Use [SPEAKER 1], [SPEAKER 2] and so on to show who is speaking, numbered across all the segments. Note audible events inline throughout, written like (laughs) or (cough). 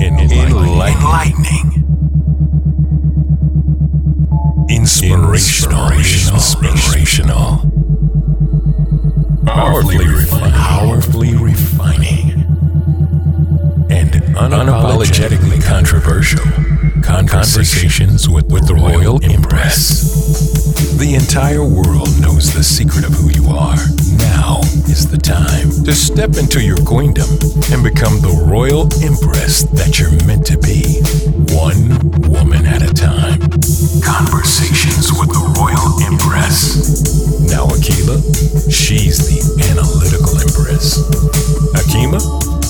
[SPEAKER 1] Enlightening. Inspirational. Inspirational. Powerfully refining. Powerfully refining. And unapologetically controversial. Conversations with, with the Royal Empress. The entire world knows the secret of who you are. Now is the time to step into your queendom and become the Royal Empress that you're meant to be. One woman at a time. Conversations with the Royal Empress. Now, Akila, she's the analytical Empress. Hakima,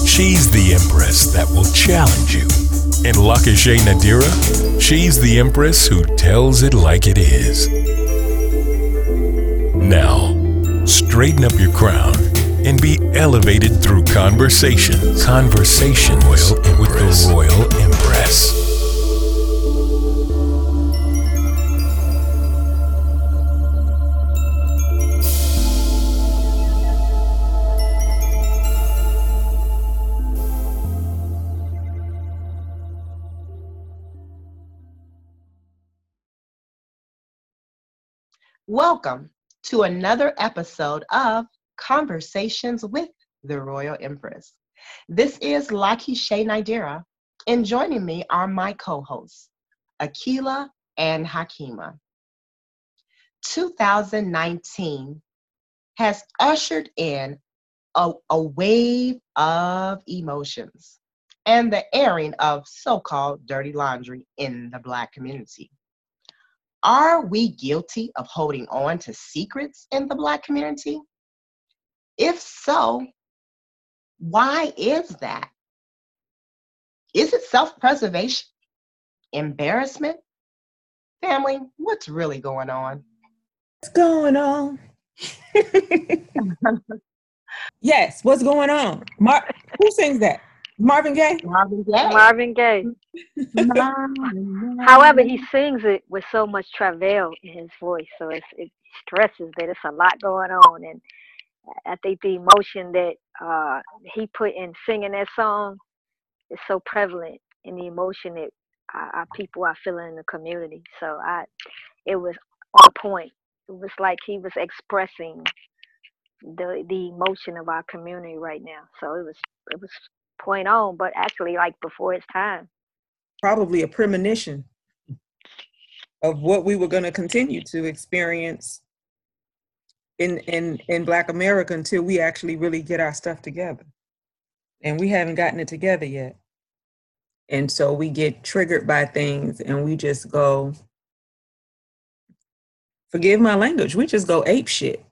[SPEAKER 1] she's the Empress that will challenge you. And Lakashay Nadira, she's the Empress who tells it like it is. Now, straighten up your crown and be elevated through conversation. Conversations with the Royal Empress.
[SPEAKER 2] Welcome to another episode of Conversations with the Royal Empress. This is Laki Shay Naidira, and joining me are my co hosts, Akila and Hakima. 2019 has ushered in a, a wave of emotions and the airing of so called dirty laundry in the Black community. Are we guilty of holding on to secrets in the Black community? If so, why is that? Is it self preservation? Embarrassment? Family, what's really going on?
[SPEAKER 3] What's going on? (laughs) yes, what's going on? Mar- who sings that? Marvin Gaye?
[SPEAKER 2] Marvin Gaye.
[SPEAKER 4] Marvin Gaye. However, he sings it with so much travail in his voice, so it's, it stresses that it's a lot going on. And I think the emotion that uh, he put in singing that song is so prevalent in the emotion that our, our people are feeling in the community. So I, it was on point. It was like he was expressing the the emotion of our community right now. So it was it was point on, but actually like before its time.
[SPEAKER 3] Probably a premonition of what we were going to continue to experience in in in Black America until we actually really get our stuff together. And we haven't gotten it together yet. And so we get triggered by things and we just go forgive my language, we just go ape shit.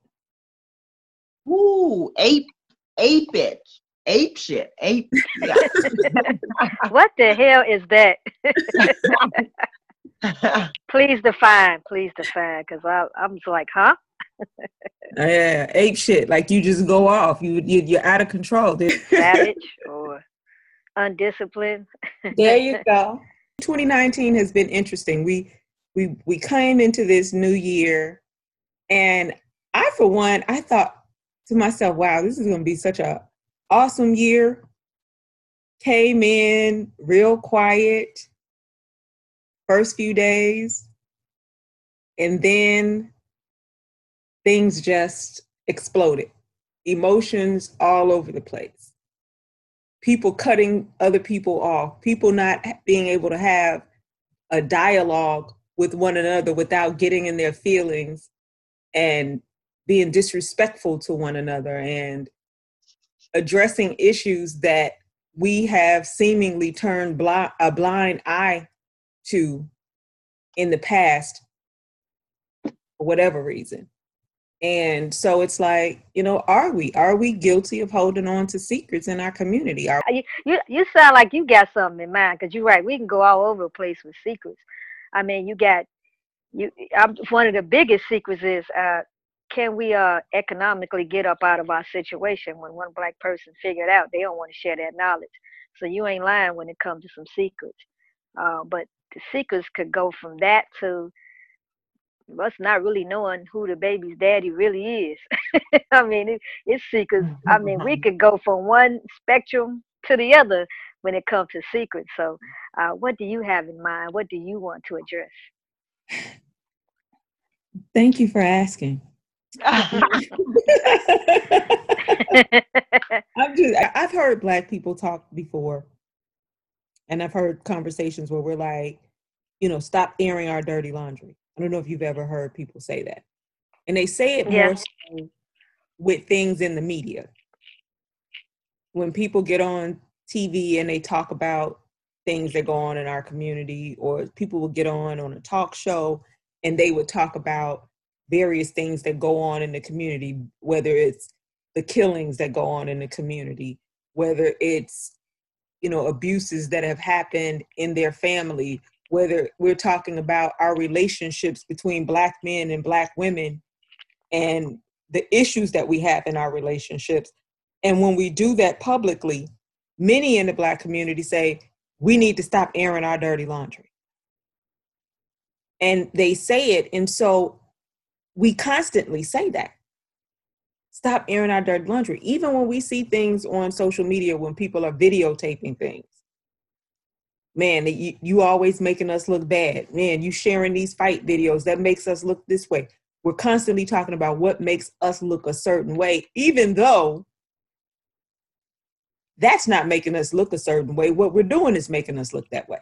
[SPEAKER 2] Ooh, ape, ape it ape shit. Ape. (laughs) Yeah. (laughs)
[SPEAKER 4] what the hell is that? (laughs) please define. Please define, because I'm just like, huh?
[SPEAKER 3] Uh, yeah, ape shit. Like you just go off. You, you you're out of control.
[SPEAKER 4] Savage or undisciplined.
[SPEAKER 3] there you go. 2019 has been interesting. We we we came into this new year, and I, for one, I thought to myself, "Wow, this is going to be such a awesome year. Came in real quiet first few days. And then things just exploded. Emotions all over the place. People cutting other people off, people not being able to have a dialogue with one another without getting in their feelings and being disrespectful to one another and addressing issues that we have seemingly turned a blind eye to in the past for whatever reason. And so it's like, you know, are we are we guilty of holding on to secrets in our community? Are
[SPEAKER 4] you you, you sound like you got something in mind because you're right. We can go all over the place with secrets. I mean, you got you. I'm, one of the biggest secrets is uh, can we uh economically get up out of our situation when one black person figured out they don't want to share that knowledge so you ain't lying when it comes to some secrets uh, but the secrets could go from that to us not really knowing who the baby's daddy really is (laughs) i mean it, it's secrets i mean we could go from one spectrum to the other when it comes to secrets. So, uh, what do you have in mind? What do you want to address? (sighs)
[SPEAKER 3] Thank you for asking. (laughs) I'm just, I've heard Black people talk before, and I've heard conversations where we're like, you know, stop airing our dirty laundry. I don't know if you've ever heard people say that. And they say it
[SPEAKER 4] Yeah.
[SPEAKER 3] more so with things in the media. When people get on TV and they talk about things that go on in our community, or people will get on on a talk show and they would talk about various things that go on in the community, whether it's the killings that go on in the community, whether it's you know abuses that have happened in their family, whether we're talking about our relationships between black men and black women and the issues that we have in our relationships. And when we do that publicly, many in the black community say, we need to stop airing our dirty laundry. And they say it. And so we constantly say that. Stop airing our dirty laundry. Even when we see things on social media, when people are videotaping things, man, you, you always making us look bad. Man, you sharing these fight videos that makes us look this way. We're constantly talking about what makes us look a certain way, even though that's not making us look a certain way. What we're doing is making us look that way.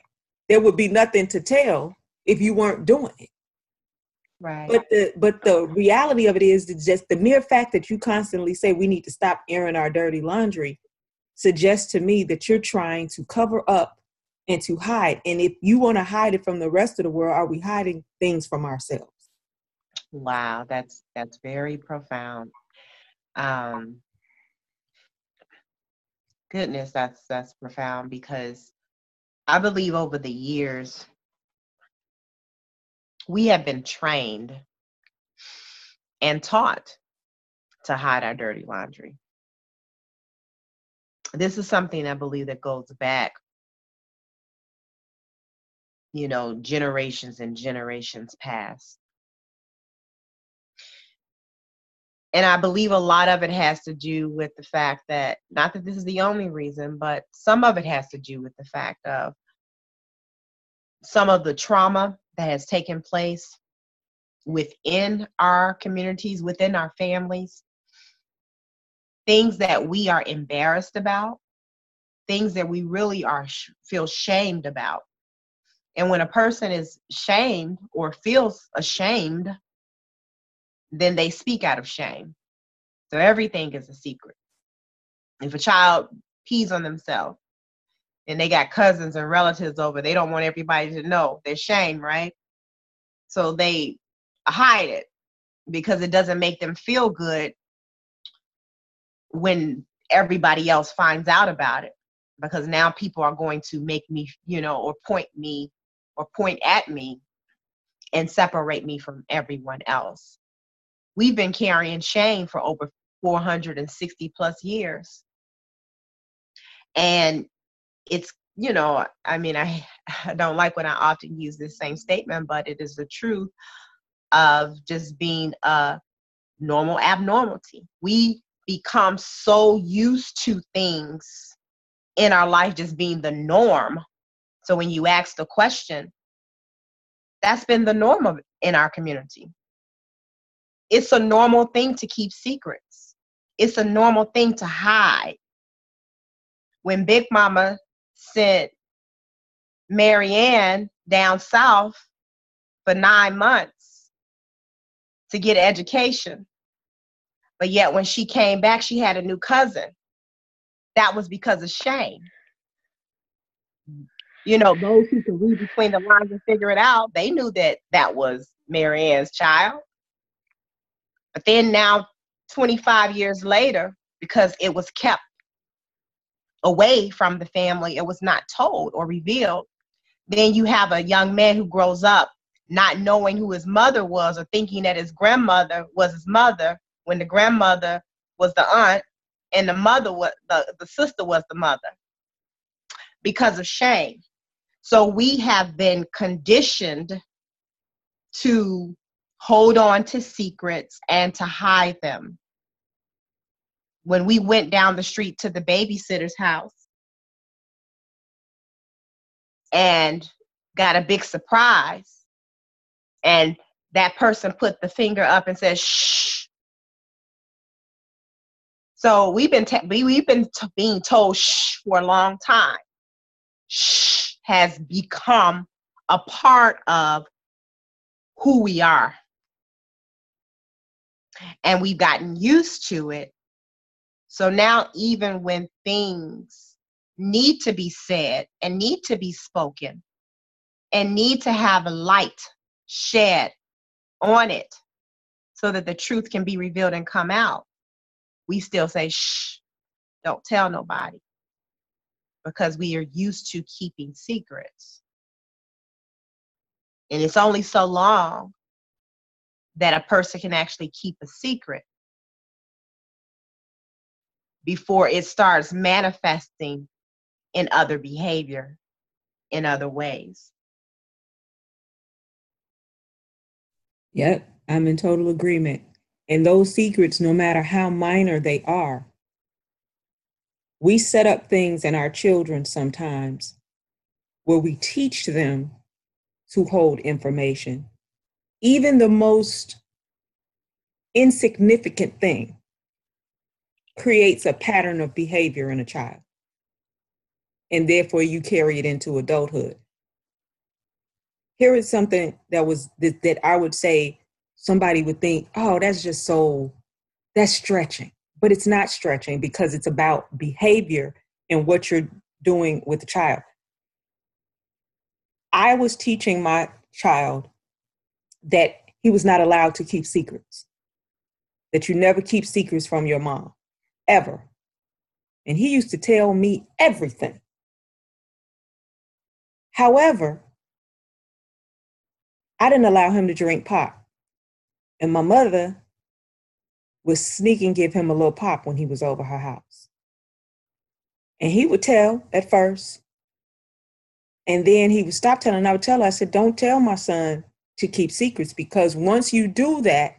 [SPEAKER 3] There would be nothing to tell if you weren't doing it.
[SPEAKER 2] Right.
[SPEAKER 3] But the but the reality of it is that just the mere fact that you constantly say we need to stop airing our dirty laundry suggests to me that you're trying to cover up and to hide. And if you want to hide it from the rest of the world, are we hiding things from ourselves?
[SPEAKER 2] Wow, that's that's very profound. Um, goodness, that's that's profound because I believe over the years we have been trained and taught to hide our dirty laundry. This is something I believe that goes back, you know, generations and generations past. And I believe a lot of it has to do with the fact that, not that this is the only reason, but some of it has to do with the fact of some of the trauma that has taken place within our communities, within our families, things that we are embarrassed about, things that we really are feel shamed about. And when a person is shamed or feels ashamed, then they speak out of shame. So everything is a secret. If a child pees on themselves and they got cousins and relatives over, they don't want everybody to know. They're shame, right? So they hide it because it doesn't make them feel good when everybody else finds out about it. Because now people are going to make me, you know, or point me or point at me and separate me from everyone else. We've been carrying shame for over 460 plus years. And it's, you know, I mean, I, (laughs) I don't like when I often use this same statement, but it is the truth of just being a normal abnormality. We become so used to things in our life just being the norm. So when you ask the question, that's been the norm of, in our community. It's a normal thing to keep secrets. It's a normal thing to hide. When Big Mama sent Marianne down south for nine months to get education, but yet when she came back, she had a new cousin. That was because of shame. You know, those who could read between the lines and figure it out, they knew that that was Marianne's child. But then now, 25 years later, because it was kept away from the family, it was not told or revealed, then you have a young man who grows up not knowing who his mother was or thinking that his grandmother was his mother when the grandmother was the aunt and the mother was the, the sister was the mother because of shame. So we have been conditioned to hold on to secrets and to hide them. When we went down the street to the babysitter's house, and got a big surprise. And that person put the finger up and said shh. So we've been we, we've been t- being told shh for a long time. Shh has become a part of who we are. And we've gotten used to it so now even when things need to be said and need to be spoken and need to have a light shed on it so that the truth can be revealed and come out, we still say, shh, don't tell nobody because we are used to keeping secrets. And it's only so long that a person can actually keep a secret before it starts manifesting in other behavior in other ways.
[SPEAKER 3] Yep, I'm in total agreement. And those secrets, no matter how minor they are, we set up things in our children sometimes where we teach them to hold information, even the most insignificant thing creates a pattern of behavior in a child. And therefore, you carry it into adulthood. Here is something that was that, that I would say somebody would think, oh, that's just so, that's stretching. But it's not stretching because it's about behavior and what you're doing with the child. I was teaching my child that he was not allowed to keep secrets, that you never keep secrets from your mom ever. And he used to tell me everything. However, I didn't allow him to drink pop. And my mother would sneak and give him a little pop when he was over her house. And he would tell at first. And then he would stop telling. I would tell her, I said, don't tell my son to keep secrets because once you do that,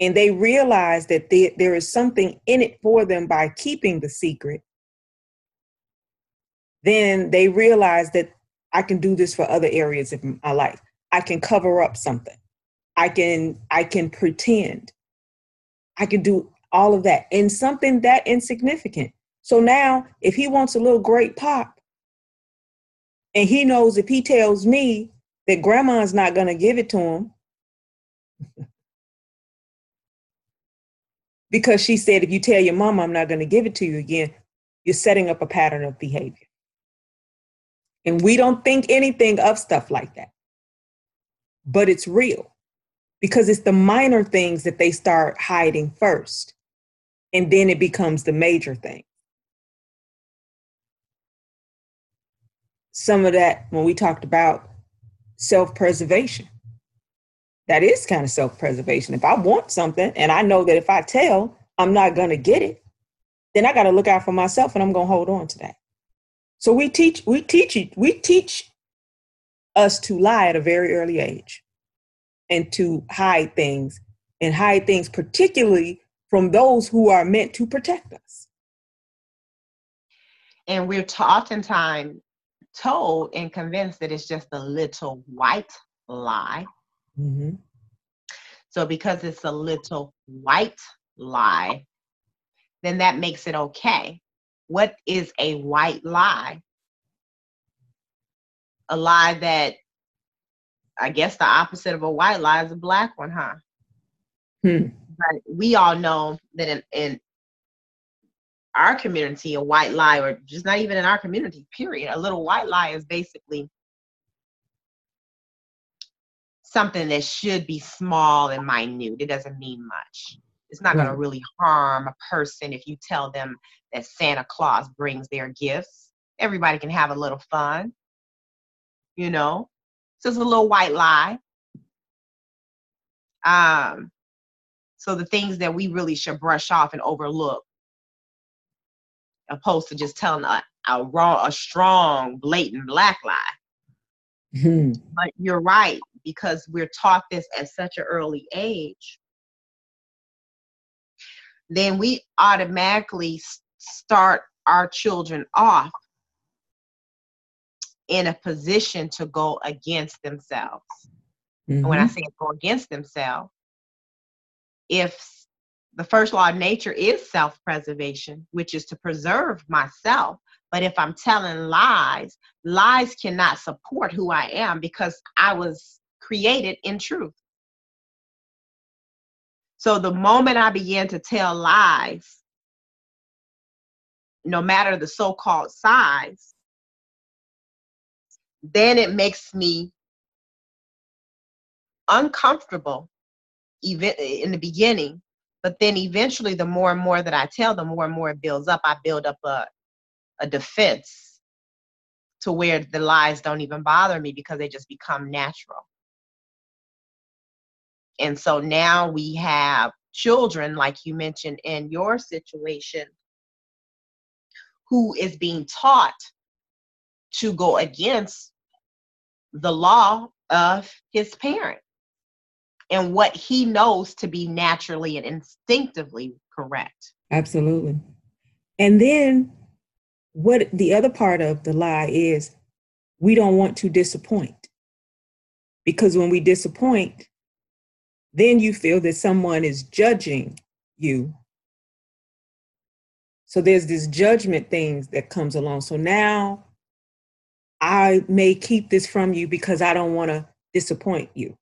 [SPEAKER 3] and they realize that they, there is something in it for them by keeping the secret, then they realize that I can do this for other areas of my life. I can cover up something. I can I can pretend. I can do all of that in something that insignificant. So now if he wants a little great pop and he knows if he tells me that grandma's not going to give it to him because she said if you tell your mom I'm not going to give it to you again, you're setting up a pattern of behavior. And we don't think anything of stuff like that. But it's real because it's the minor things that they start hiding first. And then it becomes the major thing. Some of that, when we talked about self preservation, that is kind of self preservation. If I want something and I know that if I tell, I'm not going to get it, then I got to look out for myself and I'm going to hold on to that. So we teach, we teach, we teach us to lie at a very early age and to hide things and hide things, particularly from those who are meant to protect us.
[SPEAKER 2] And we're t- oftentimes told and convinced that it's just a little white lie.
[SPEAKER 3] Mm-hmm.
[SPEAKER 2] So, because it's a little white lie, then that makes it okay. What is a white lie? A lie that I guess the opposite of a white lie is a black one, huh?
[SPEAKER 3] Hmm.
[SPEAKER 2] But we all know that in, in our community, a white lie, or just not even in our community, period, a little white lie is basically something that should be small and minute. It doesn't mean much. It's not going to really harm a person if you tell them that Santa Claus brings their gifts. Everybody can have a little fun, you know. So it's a little white lie. Um, so the things that we really should brush off and overlook, opposed to just telling a, a raw, a strong, blatant black lie.
[SPEAKER 3] Mm-hmm.
[SPEAKER 2] But you're right because we're taught this at such an early age then we automatically start our children off in a position to go against themselves. And when I
[SPEAKER 3] Mhm.
[SPEAKER 2] say go against themselves, if the first law of nature is self preservation, which is to preserve myself, but if I'm telling lies, lies cannot support who I am because I was created in truth. So the moment I began to tell lies, no matter the so called size, then it makes me uncomfortable even in the beginning. But then eventually the more and more that i tell the more and more it builds up. I build up a, a defense to where the lies don't even bother me because they just become natural and so now we have children like you mentioned in your situation who is being taught to go against the law of his parent and what he knows to be naturally and instinctively correct.
[SPEAKER 3] Absolutely. And then what the other part of the lie is we don't want to disappoint. Because when we disappoint, then you feel that someone is judging you. So there's this judgment things that comes along. So now I may keep this from you because I don't want to disappoint you.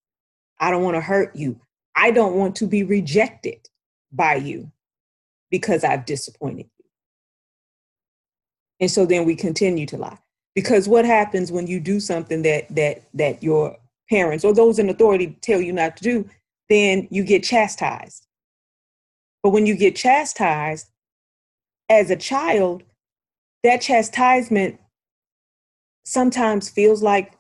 [SPEAKER 3] I don't want to hurt you. I don't want to be rejected by you because I've disappointed you. And so then we continue to lie. Because what happens when you do something that that that your parents or those in authority tell you not to do, then you get chastised. But when you get chastised as a child, that chastisement sometimes feels like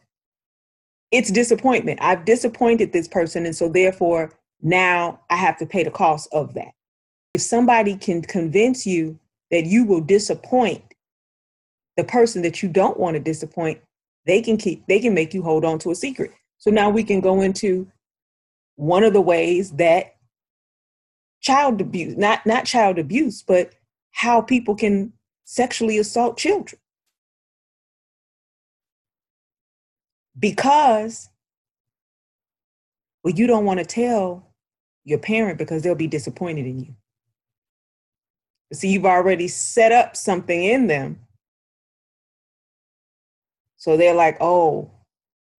[SPEAKER 3] it's disappointment. I've disappointed this person, and so therefore now I have to pay the cost of that. If somebody can convince you that you will disappoint the person that you don't want to disappoint, they can keep they can make you hold on to a secret. So now we can go into one of the ways that child abuse, not not child abuse, but how people can sexually assault children. because well you don't want to tell your parent because they'll be disappointed in you. See you've already set up something in them. So they're like oh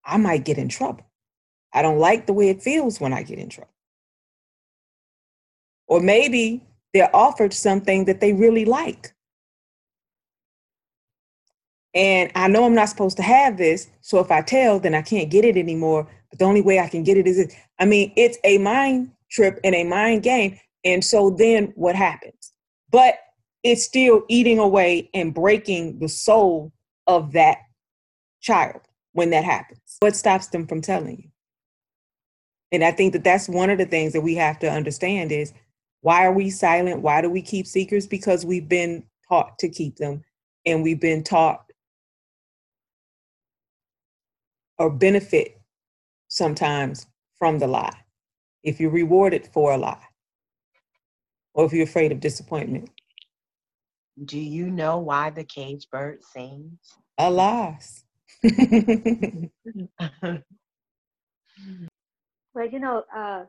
[SPEAKER 3] i might get in trouble i don't like the way it feels when i get in trouble or maybe they're offered something that they really like and I know I'm not supposed to have this. So if I tell, then I can't get it anymore. But the only way I can get it is, this. I mean, it's a mind trip and a mind game. And so then what happens? But it's still eating away and breaking the soul of that child when that happens. What stops them from telling you? And I think that that's one of the things that we have to understand is why are we silent? Why do we keep secrets? Because we've been taught to keep them and we've been taught or benefit sometimes from the lie if you're rewarded for a lie or if you're afraid of disappointment.
[SPEAKER 2] Do you know why the cage bird sings?
[SPEAKER 3] Alas. (laughs) (laughs)
[SPEAKER 4] Well, you know, uh,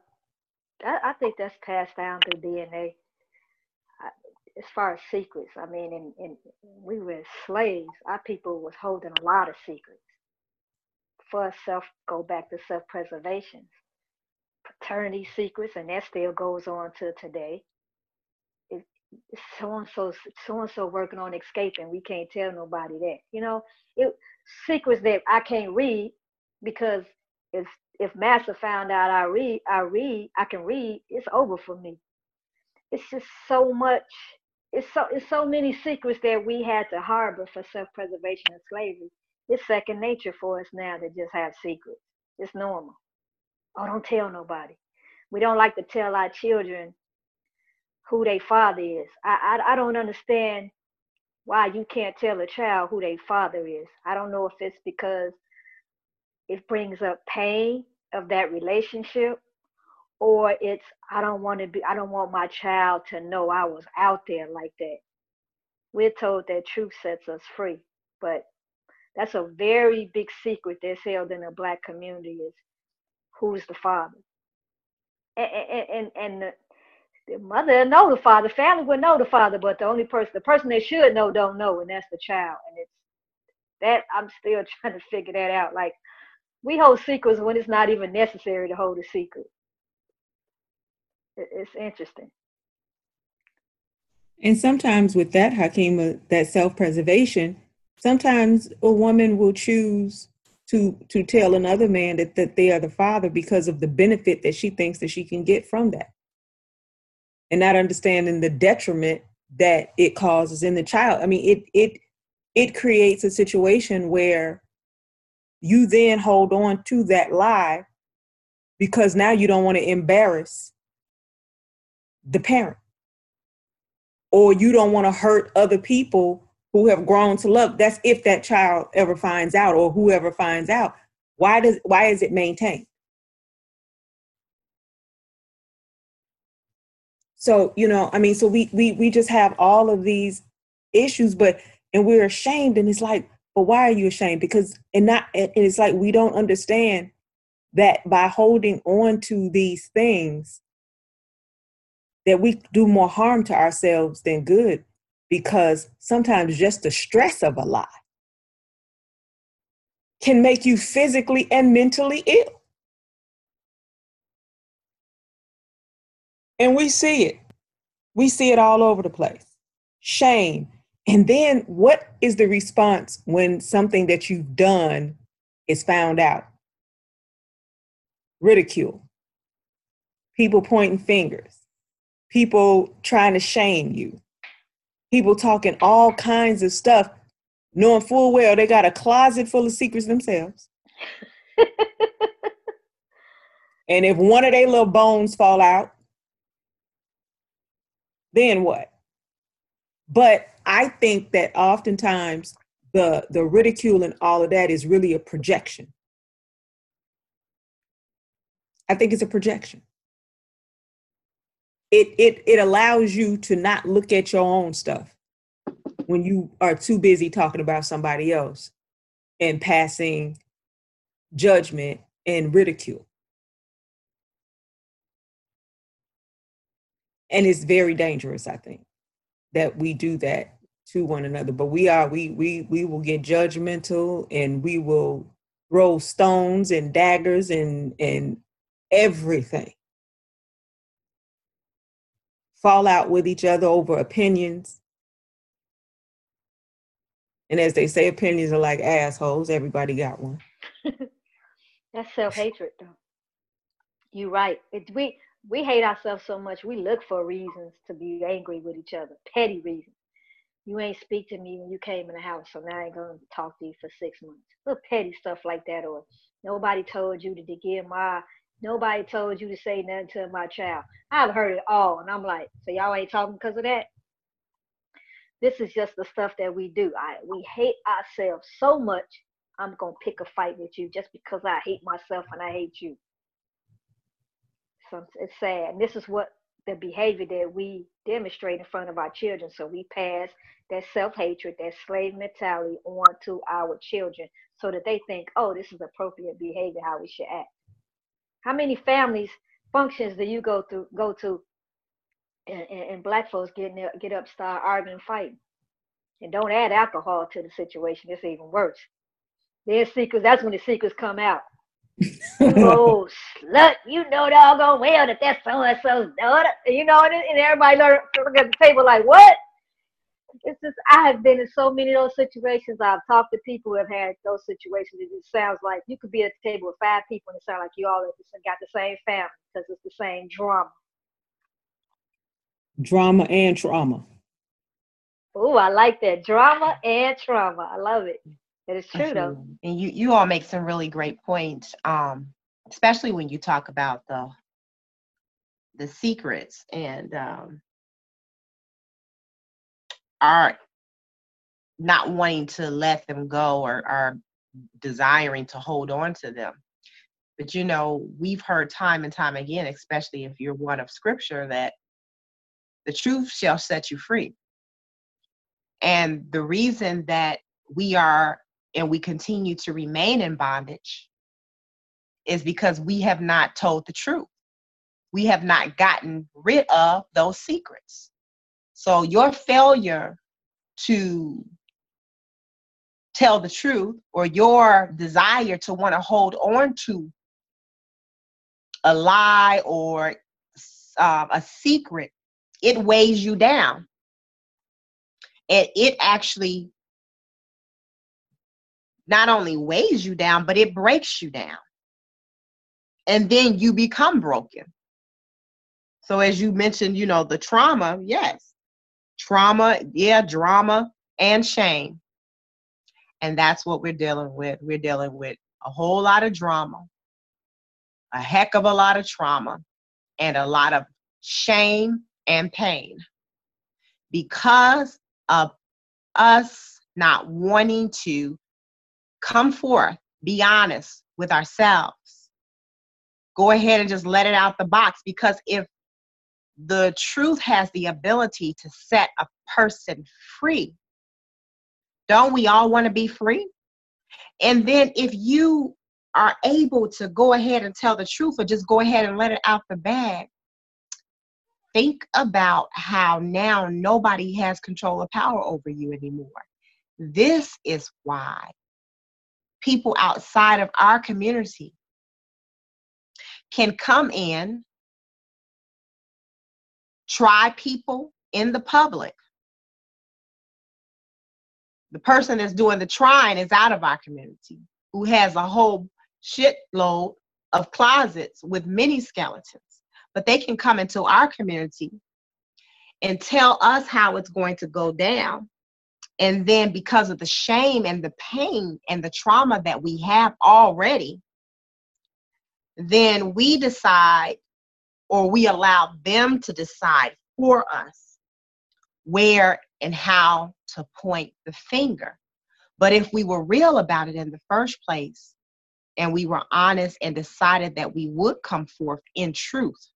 [SPEAKER 4] I, I think that's passed down through DNA. I, as far as secrets, I mean, in we were slaves. Our people was holding a lot of secrets. For self, go back to self-preservation, paternity secrets, and that still goes on to today. So and so, so and so working on escaping, we can't tell nobody that. You know, it secrets that I can't read because if if Master found out I read, I read, I can read, it's over for me. It's just so much. It's so it's so many secrets that we had to harbor for self-preservation and slavery. It's second nature for us now to just have secrets. It's normal. Oh, don't tell nobody. We don't like to tell our children who their father is. I, I I don't understand why you can't tell a child who their father is. I don't know if it's because it brings up pain of that relationship or it's i don't want to be i don't want my child to know i was out there like that we're told that truth sets us free but that's a very big secret that's held in the black community is who's the father. And and and, the, the mother know the father, family will know the father, but the only person, the person they should know, don't know, and that's the child. And it's that I'm still (laughs) trying to figure that out. Like we hold secrets when it's not even necessary to hold a secret. It's interesting.
[SPEAKER 3] And sometimes with that, Hakima, uh, that self-preservation, sometimes a woman will choose to to tell another man that, that they are the father because of the benefit that she thinks that she can get from that. And not understanding the detriment that it causes in the child. I mean, it it it creates a situation where you then hold on to that lie because now you don't want to embarrass the parent. Or you don't want to hurt other people who have grown to love. That's if that child ever finds out or whoever finds out. Why does why is it maintained? So you know i mean so we we we just have all of these issues but and we're ashamed and it's like but why are you ashamed because and not and it's like we don't understand that by holding on to these things that we do more harm to ourselves than good because sometimes just the stress of a lie can make you physically and mentally ill. And we see it. We see it all over the place. Shame. And then what is the response when something that you've done is found out? Ridicule. People pointing fingers people trying to shame you, people talking all kinds of stuff, knowing full well they got a closet full of secrets themselves. (laughs) and if one of their little bones fall out, then what? But I think that oftentimes the the ridicule and all of that is really a projection. I think it's a projection it it it allows you to not look at your own stuff when you are too busy talking about somebody else and passing judgment and ridicule. And it's very dangerous, I think, that we do that to one another. But we are, we we we will get judgmental and we will throw stones and daggers and and everything fall out with each other over opinions. And as they say, opinions are like assholes. Everybody got one. (laughs)
[SPEAKER 4] That's self hatred, though. You're right. It, we we hate ourselves so much. We look for reasons to be angry with each other, petty reasons. You ain't speak to me when you came in the house, so now I ain't gonna talk to you for six months. Little petty stuff like that, or nobody told you to give my Nobody told you to say nothing to my child. I've heard it all. And I'm like, so y'all ain't talking because of that? This is just the stuff that we do. I we hate ourselves so much. I'm gonna pick a fight with you just because I hate myself and I hate you. It's sad. And this is what the behavior that we demonstrate in front of our children. So we pass that self-hatred, that slave mentality on to our children so that they think, oh, this is appropriate behavior, how we should act. How many families functions do you go through go to and, and, and black folks get get up, start arguing, fighting? And don't add alcohol to the situation. It's even worse. There's secrets. That's when the secrets come out. Oh, (laughs) slut, you know doggone well that that's so and so's daughter. You know, and, and everybody look at the table like, what? it's just I have been in so many of those situations. I've talked to people who have had those situations. It just sounds like you could be at the table with five people and it sounds like you all got the same family because it's the same drama.
[SPEAKER 3] Drama and trauma.
[SPEAKER 4] Oh, I like that. Drama and trauma. I love it. It is true though.
[SPEAKER 2] And you you all make some really great points. Um, especially when you talk about the the secrets and um are not wanting to let them go or are desiring to hold on to them. But you know, we've heard time and time again, especially if you're one of scripture, that the truth shall set you free. And the reason that we are and we continue to remain in bondage is because we have not told the truth. We have not gotten rid of those secrets. So your failure to tell the truth or your desire to want to hold on to a lie or uh, a secret, it weighs you down. And it actually not only weighs you down, but it breaks you down. And then you become broken. So, as you mentioned, you know, the trauma, yes, trauma, yeah, drama and shame. And that's what we're dealing with. We're dealing with a whole lot of drama, a heck of a lot of trauma, and a lot of shame and pain because of us not wanting to come forth, be honest with ourselves. Go ahead and just let it out the box because if the truth has the ability to set a person free, don't we all want to be free? And then if you are able to go ahead and tell the truth or just go ahead and let it out the bag, think about how now nobody has control of power over you anymore. This is why people outside of our community can come in, try people in the public. The person that's doing the trying is out of our community, who has a whole shitload of closets with many skeletons. But they can come into our community and tell us how it's going to go down and then because of the shame and the pain and the trauma that we have already, then we decide or we allow them to decide for us where and how to point the finger. But if we were real about it in the first place and we were honest and decided that we would come forth in truth,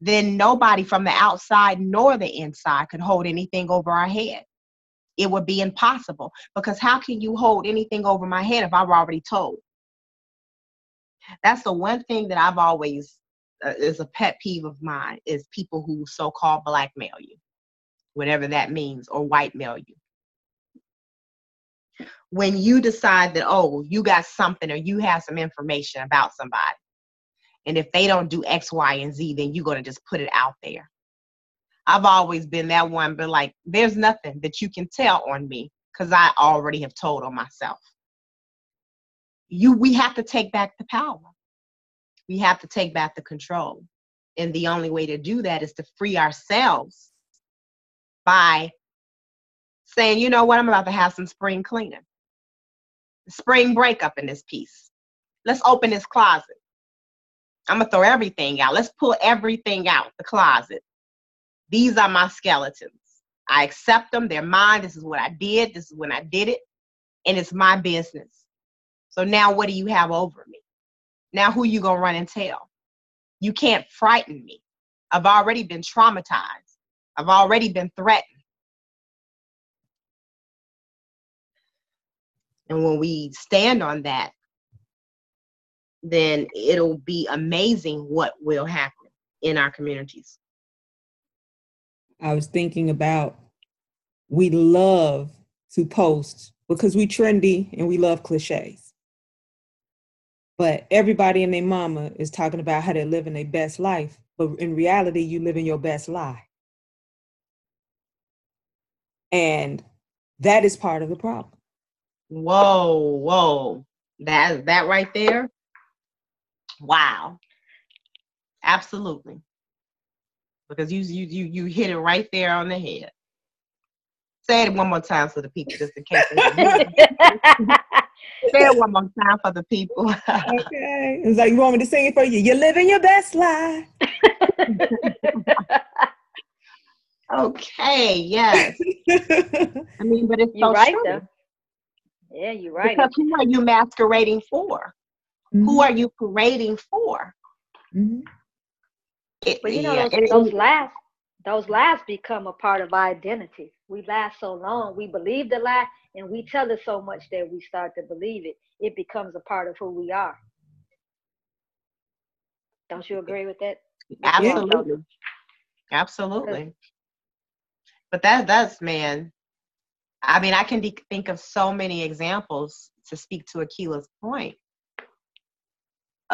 [SPEAKER 2] then nobody from the outside nor the inside could hold anything over our head it would be impossible because how can you hold anything over my head if I've already told? That's the one thing that I've always uh, is a pet peeve of mine is people who so-called blackmail you, whatever that means, or white mail you. When you decide that oh you got something or you have some information about somebody, and if they don't do X, Y, and Z, then you're gonna just put it out there. I've always been that one, but like, there's nothing that you can tell on me because I already have told on myself. You, we have to take back the power. We have to take back the control. And the only way to do that is to free ourselves by saying, you know what, I'm about to have some spring cleaning, spring breakup in this piece. Let's open this closet. I'm gonna throw everything out. Let's pull everything out the closet these are my skeletons. I accept them. They're mine. This is what I did. This is when I did it. And it's my business. So now what do you have over me? Now who you going to run and tell? You can't frighten me. I've already been traumatized. I've already been threatened. And when we stand on that, then it'll be amazing what will happen in our communities.
[SPEAKER 3] I was thinking about we love to post because we trendy and we love cliches. But everybody and their mama is talking about how they're living their best life. But in reality, you living your best lie. And that is part of the problem.
[SPEAKER 2] Whoa, whoa. That that right there. Wow. Absolutely because you you you you hit it right there on the head. Say it one more time for the people, just in case. (laughs) Say it one more time for the people.
[SPEAKER 3] okay. It's like you want me to sing it for you. You're living your best life. (laughs)
[SPEAKER 2] okay. Yes. (laughs) I mean, but it's
[SPEAKER 4] you're
[SPEAKER 2] so
[SPEAKER 4] right
[SPEAKER 2] true.
[SPEAKER 4] though. Yeah, you're right.
[SPEAKER 2] Because who are you masquerading for?
[SPEAKER 3] Mm-hmm.
[SPEAKER 2] Who are you parading for?
[SPEAKER 3] Mhm.
[SPEAKER 2] It-
[SPEAKER 4] But you know,
[SPEAKER 2] yeah,
[SPEAKER 4] those, those lies, those lies become a part of our identity. We lie so long, we believe the lie, and we tell it so much that we start to believe it, it becomes a part of who we are. Don't you agree with that?
[SPEAKER 2] Absolutely. Absolutely. But that that's man. I mean, I can de- think of so many examples to speak to Akila's point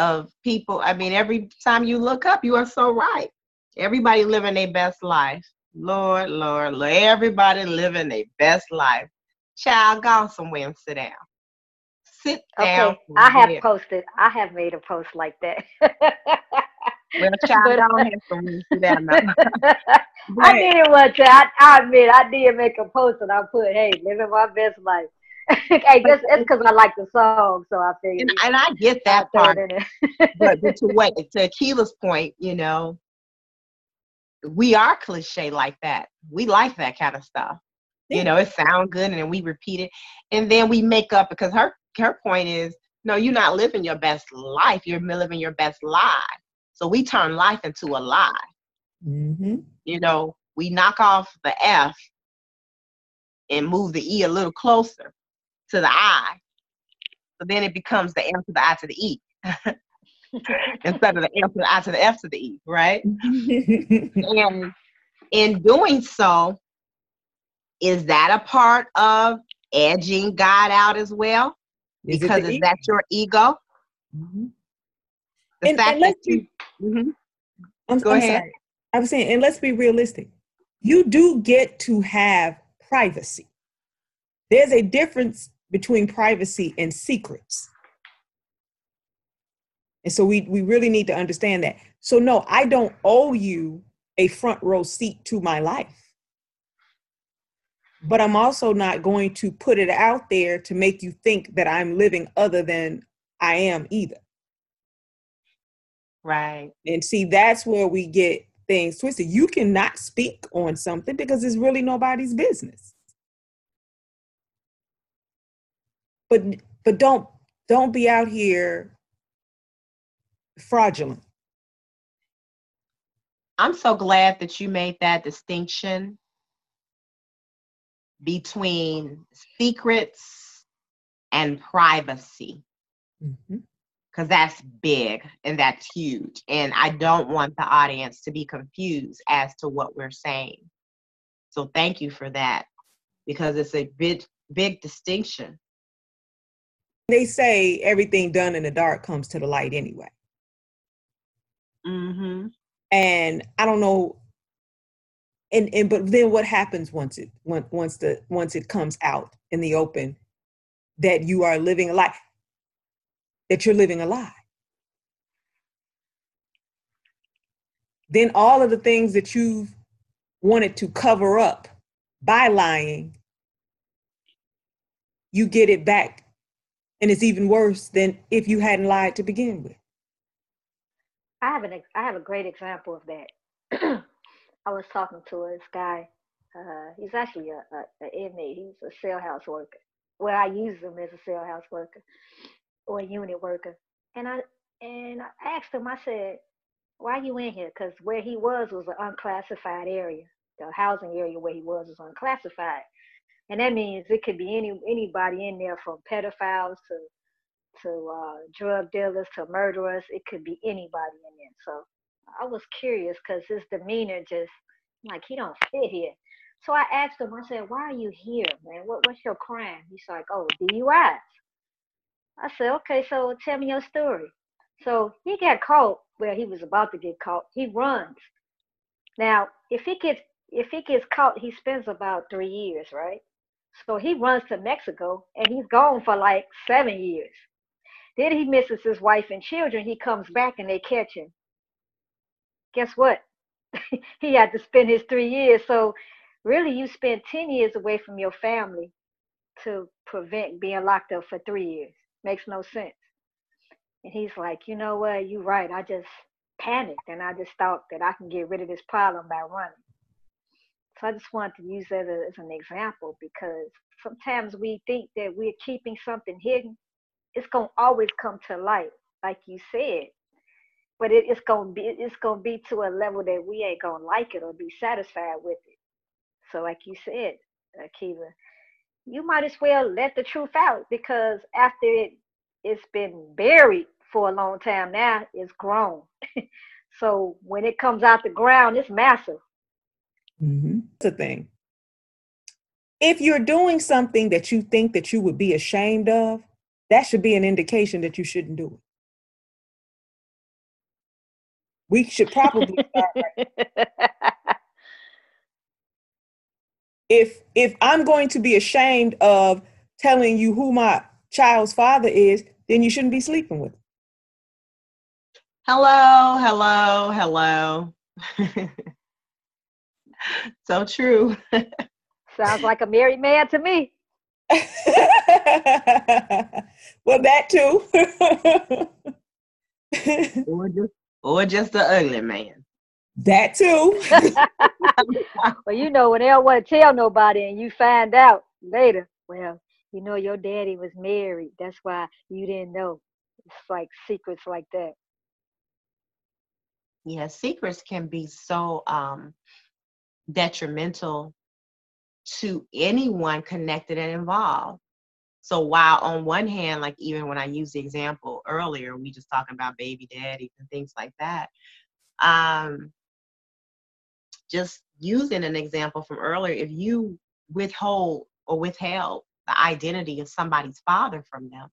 [SPEAKER 2] of people. I mean, every time you look up, you are so right. Everybody living their best life. Lord, Lord, Lord, everybody living their best life. Child, go somewhere and sit down. Sit down.
[SPEAKER 4] Okay, I have posted. I have made a post like that.
[SPEAKER 2] Well, (laughs) child,
[SPEAKER 4] But-
[SPEAKER 2] ahead somewhere and sit down. (laughs)
[SPEAKER 4] I did one time. I, I admit I did make a post and I put, "Hey, living my best life." (laughs) hey, that's it's because I like the song, so I figured.
[SPEAKER 2] And, and I get that
[SPEAKER 4] I'll
[SPEAKER 2] part.
[SPEAKER 4] it in there.
[SPEAKER 2] but, but to what (laughs) to Hakima's point, you know, we are cliche like that. We like that kind of stuff. You know, it sounds good and then we repeat it. And then we make up because her her point is, no, you're not living your best life. You're living your best lie. So we turn life into a lie.
[SPEAKER 3] Mm-hmm.
[SPEAKER 2] You know, we knock off the F and move the E a little closer to the I. So then it becomes the M to the I to the E. (laughs) Instead of the M to the I to the F to the E, right? (laughs) And in doing so, is that a part of edging God out as well?
[SPEAKER 3] Is
[SPEAKER 2] Because is
[SPEAKER 3] ego?
[SPEAKER 2] that your ego?
[SPEAKER 3] Mhm.
[SPEAKER 2] The
[SPEAKER 3] And-
[SPEAKER 2] fact
[SPEAKER 3] and
[SPEAKER 2] that you, Mhm.
[SPEAKER 3] I'm,
[SPEAKER 2] Go
[SPEAKER 3] I'm
[SPEAKER 2] ahead.
[SPEAKER 3] sorry. I was saying, and let's be realistic. You do get to have privacy. There's a difference between privacy and secrets. And so we, we really need to understand that. So, no, I don't owe you a front row seat to my life. But I'm also not going to put it out there to make you think that I'm living other than I am either.
[SPEAKER 2] right.
[SPEAKER 3] And see, that's where we get things twisted. You cannot speak on something because it's really nobody's business. But but don't don't be out here fraudulent.
[SPEAKER 2] I'm so glad that you made that distinction between secrets and privacy
[SPEAKER 3] Mhm.
[SPEAKER 2] because that's big and that's huge. And I don't want the audience to be confused as to what we're saying. So thank you for that because it's a big, big distinction.
[SPEAKER 3] They say everything done in the dark comes to the light anyway.
[SPEAKER 2] Mm-hmm.
[SPEAKER 3] and I don't know. And and but then what happens once it once once the once it comes out in the open that you are living a lie, that you're living a lie. Then all of the things that you've wanted to cover up by lying, you get it back. And it's even worse than if you hadn't lied to begin with.
[SPEAKER 4] I have an I have a great example of that. (clears throat) I was talking to this guy. Uh, he's actually a, a, a inmate. He's a cell house worker. Well, I use him as a cell house worker or a unit worker. And I and I asked him. I said, "Why you in here?" Because where he was was an unclassified area. The housing area where he was was unclassified, and that means it could be any anybody in there from pedophiles to to uh, drug dealers to murderers. It could be anybody in there. So I was curious because his demeanor just like he don't fit here. So I asked him. I said, "Why are you here, man? What what's your crime?" He's like, "Oh, DUIs." I said, "Okay, so tell me your story." So he got caught where he was about to get caught. He runs. Now, if he gets if he gets caught, he spends about three years, right? So he runs to Mexico and he's gone for like seven years. Then he misses his wife and children. He comes back and they catch him. Guess what? (laughs) he had to spend his three years. So really, you spent 10 years away from your family to prevent being locked up for three years. Makes no sense. And he's like, you know what? You're right. I just panicked and I just thought that I can get rid of this problem by running. So I just wanted to use that as an example because sometimes we think that we're keeping something hidden it's gonna always come to light, like you said. But it, it's gonna be it's gonna be to a level that we ain't gonna like it or be satisfied with it. So, like you said, Hakima, you might as well let the truth out because after it it's been buried for a long time now, it's grown. (laughs) so when it comes out the ground, it's massive.
[SPEAKER 3] Mm-hmm. That's the thing. If you're doing something that you think that you would be ashamed of, that should be an indication that you shouldn't do it. We should probably (laughs) start if if I'm going to be ashamed of telling you who my child's father is, then you shouldn't be sleeping with him.
[SPEAKER 2] Hello, hello, hello. (laughs) (laughs) so true.
[SPEAKER 4] Sounds like a married man to me. (laughs)
[SPEAKER 3] well, that too. (laughs)
[SPEAKER 2] or just or just the ugly man.
[SPEAKER 3] That too.
[SPEAKER 4] well, you know, when they don't want to tell nobody and you find out later, well, you know, your daddy was married. That's why you didn't know. It's like secrets like that.
[SPEAKER 2] Yeah, secrets can be so um, detrimental to anyone connected and involved. So while on one hand, like even when I used the example earlier, we just talking about baby daddies and things like that. Um, just using an example from earlier, if you withhold or withheld the identity of somebody's father from them,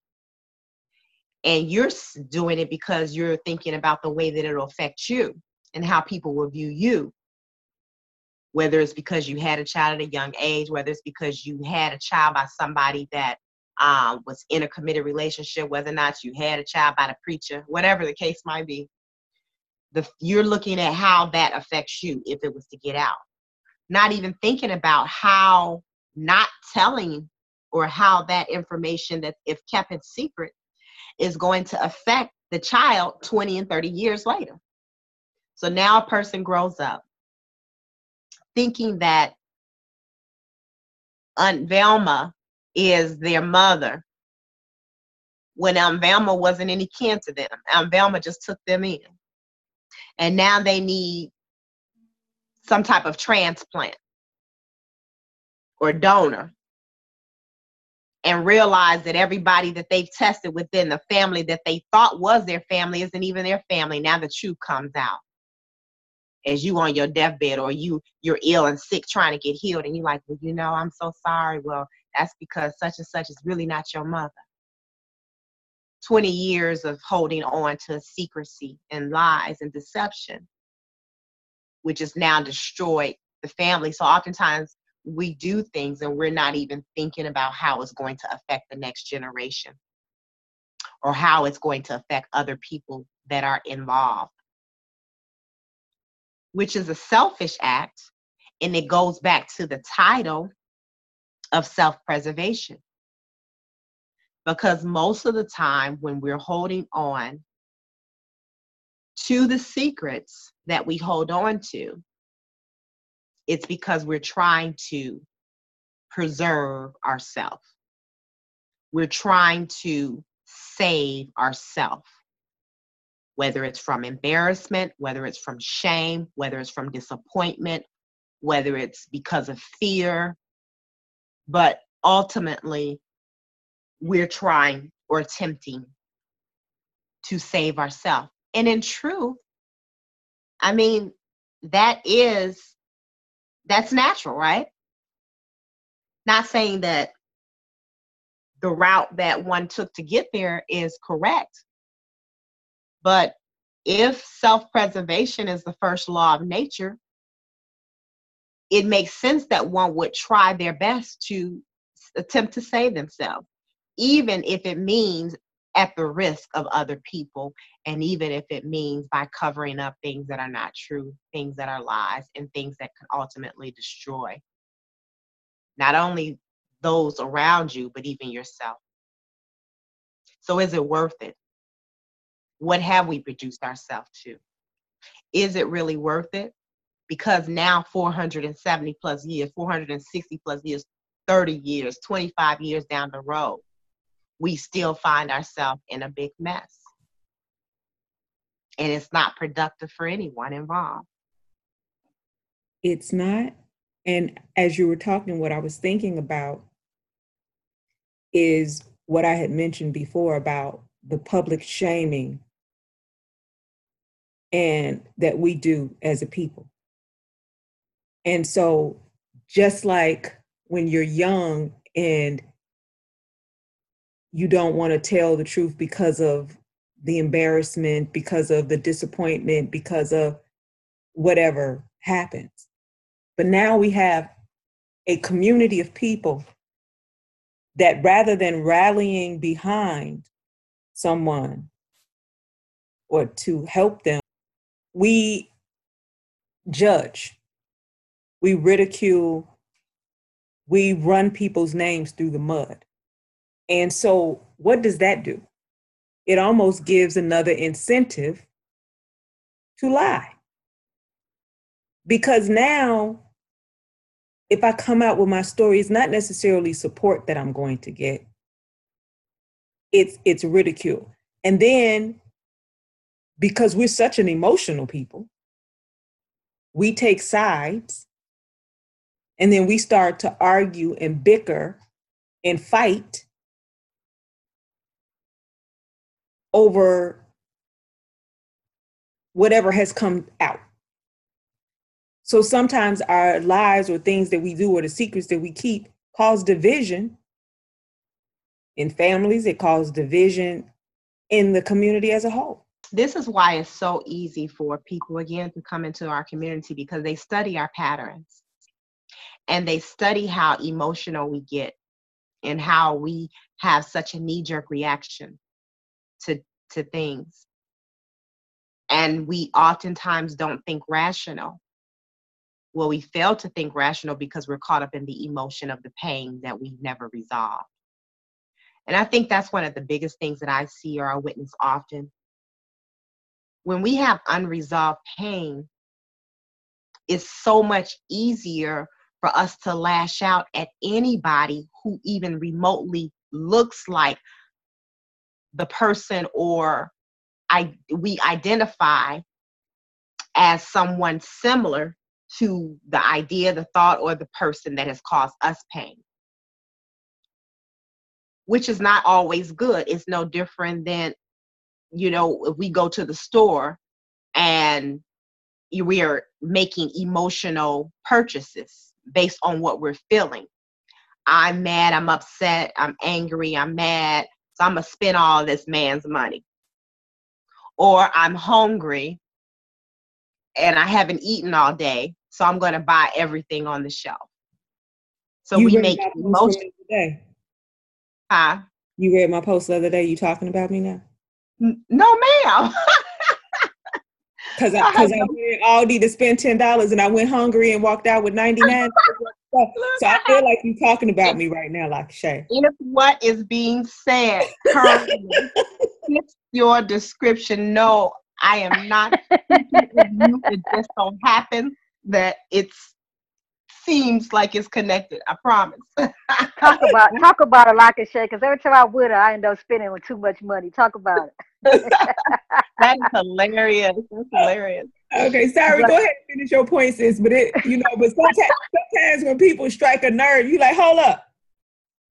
[SPEAKER 2] and you're doing it because you're thinking about the way that it'll affect you and how people will view you, whether it's because you had a child at a young age, whether it's because you had a child by somebody that um, was in a committed relationship, whether or not you had a child by the preacher, whatever the case might be, the, you're looking at how that affects you if it was to get out. Not even thinking about how not telling or how that information that if kept in secret is going to affect the child 20 and 30 years later. So now a person grows up thinking that Aunt Velma is their mother when Aunt Velma wasn't any kin to them. Aunt Velma just took them in and now they need some type of transplant or donor and realize that everybody that they've tested within the family that they thought was their family isn't even their family now the truth comes out as you on your deathbed or you you're ill and sick trying to get healed and you're like well you know i'm so sorry. Well that's because such and such is really not your mother. 20 years of holding on to secrecy and lies and deception, which has now destroyed the family. So oftentimes we do things and we're not even thinking about how it's going to affect the next generation or how it's going to affect other people that are involved, which is a selfish act. And it goes back to the title of self preservation because most of the time when we're holding on to the secrets that we hold on to, it's because we're trying to preserve ourselves. We're trying to save ourselves, whether it's from embarrassment, whether it's from shame, whether it's from disappointment, whether it's because of fear. But ultimately, we're trying or attempting to save ourselves. And in truth, I mean, that is that's natural, right? Not saying that the route that one took to get there is correct. But if self preservation is the first law of nature, it makes sense that one would try their best to attempt to save themselves even if it means at the risk of other people, and even if it means by covering up things that are not true, things that are lies, and things that can ultimately destroy not only those around you, but even yourself. So, is it worth it? What have we reduced ourselves to? Is it really worth it? Because now, 470 plus years, 460 plus years, 30 years, 25 years down the road, we still find ourselves in a big mess. And it's not productive for anyone involved.
[SPEAKER 3] It's not. And as you were talking, what I was thinking about is what I had mentioned before about the public shaming and that we do as a people. And so just like when you're young and you don't want to tell the truth because of the embarrassment, because of the disappointment, because of whatever happens. But now we have a community of people that rather than rallying behind someone or to help them, we judge, we ridicule, we run people's names through the mud. And so, what does that do? It almost gives another incentive to lie. Because now if I come out with my story, it's not necessarily support that I'm going to get. It's it's ridicule. And then because we're such an emotional people, we take sides and then we start to argue and bicker and fight over whatever has come out. So sometimes our lies or things that we do or the secrets that we keep cause division in families, it causes division in the community as a whole.
[SPEAKER 2] This is why it's so easy for people again to come into our community because they study our patterns and they study how emotional we get and how we have such a knee jerk reaction to to things. And we oftentimes don't think rational well, we fail to think rational because we're caught up in the emotion of the pain that we never resolved. And I think that's one of the biggest things that I see or I witness often. When we have unresolved pain, it's so much easier for us to lash out at anybody who even remotely looks like the person or I, we identify as someone similar to the idea, the thought, or the person that has caused us pain. Which is not always good. It's no different than, you know, if we go to the store and we are making emotional purchases based on what we're feeling. I'm mad, I'm upset, I'm angry, I'm mad, so I'm gonna spend all this man's money. Or I'm hungry and I haven't eaten all day, so I'm going to buy everything on the shelf. So
[SPEAKER 3] you
[SPEAKER 2] we make.
[SPEAKER 3] Day.
[SPEAKER 2] Huh?
[SPEAKER 3] You read my post the other day. You talking about me now?
[SPEAKER 2] No, ma'am.
[SPEAKER 3] Because I, (laughs) cause I went Aldi to spend ten dollars and I went hungry and walked out with ninety nine. (laughs) so I feel like you're talking about me right now, like Shay.
[SPEAKER 2] If what is being said currently (laughs) fits your description, no, I am not you. It just so happens that it seems like it's connected. I promise. (laughs)
[SPEAKER 4] talk about talk about a lock and shake. Because every time I would, I end up spending with too much money. Talk about
[SPEAKER 2] it. (laughs) (laughs) that is hilarious. That's hilarious.
[SPEAKER 3] Okay, sorry. Go ahead and finish your point, sis. But it, you know, but sometimes, sometimes when people strike a nerve, you like, hold up.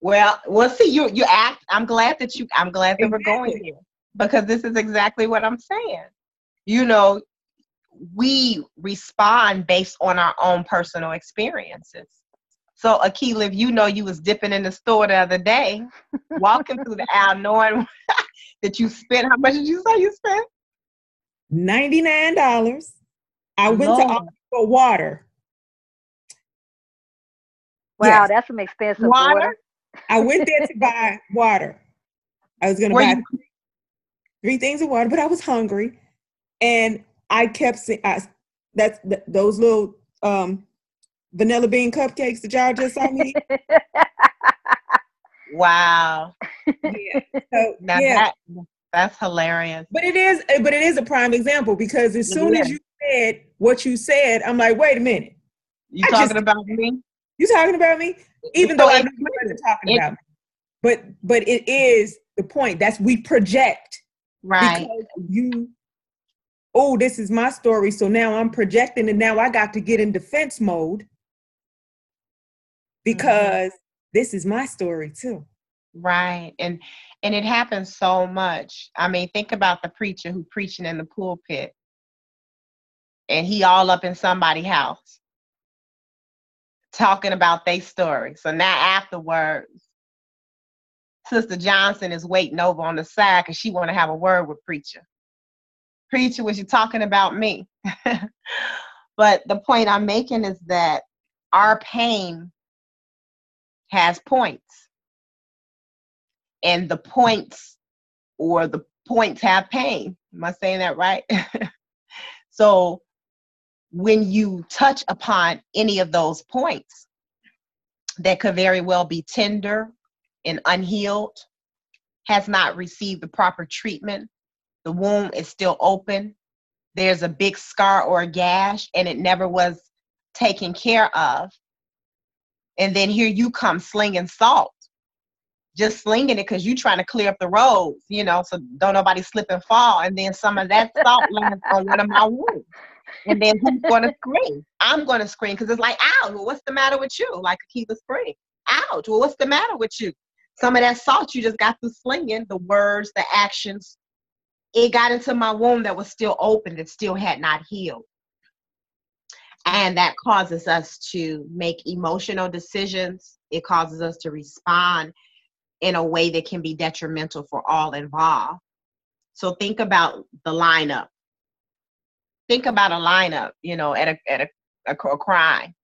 [SPEAKER 2] Well, we'll see. You you act. I'm glad that you. I'm glad that exactly. we're going here because this is exactly what I'm saying you know, we respond based on our own personal experiences. So Hakima, if you know you was dipping in the store the other day, (laughs) walking through the aisle knowing (laughs) that you spent how much did you say you spent?
[SPEAKER 3] Ninety-nine dollars. I went Lord. to for water.
[SPEAKER 4] Wow, yes. that's some expensive water. water.
[SPEAKER 3] I went there to (laughs) buy water. I was gonna buy you- three things of water, but I was hungry. And I kept saying, I, that's th- those little um, vanilla bean cupcakes that y'all just saw me. (laughs)
[SPEAKER 2] wow.
[SPEAKER 3] Yeah. So, (laughs)
[SPEAKER 2] now yeah. That, that's hilarious.
[SPEAKER 3] But it is, but it is a prime example because as soon as you said what you said, I'm like, wait a minute.
[SPEAKER 2] You I talking just, about me?
[SPEAKER 3] You talking about me? Even so though I know you wasn't talking it, about me. But but it is the point. That's we project.
[SPEAKER 2] Right.
[SPEAKER 3] you oh, this is my story. So now I'm projecting and now I got to get in defense mode because mm-hmm. this is my story too.
[SPEAKER 2] Right. And and it happens so much. I mean, think about the preacher who preaching in the pulpit and he all up in somebody's house talking about their story. So now afterwards, Sister Johnson is waiting over on the side because she want to have a word with preacher. Preacher, was you talking about me? (laughs) but the point I'm making is that our pain has points. And the points or the points have pain. Am I saying that right? (laughs) so when you touch upon any of those points that could very well be tender and unhealed, has not received the proper treatment, the wound is still open, there's a big scar or a gash, and it never was taken care of. And then here you come slinging salt, just slinging it because you're trying to clear up the roads, you know, so don't nobody slip and fall. And then some of that salt lands on one of my wounds. And then who's going to scream? I'm going to scream because it's like, ouch, well, what's the matter with you? Like Hakima scream, ouch, well, what's the matter with you? Some of that salt you just got through slinging, the words, the actions, it got into my womb that was still open, that still had not healed. And that causes us to make emotional decisions. It causes us to respond in a way that can be detrimental for all involved. So think about the lineup think about a lineup, you know, at a at a, a, a crime.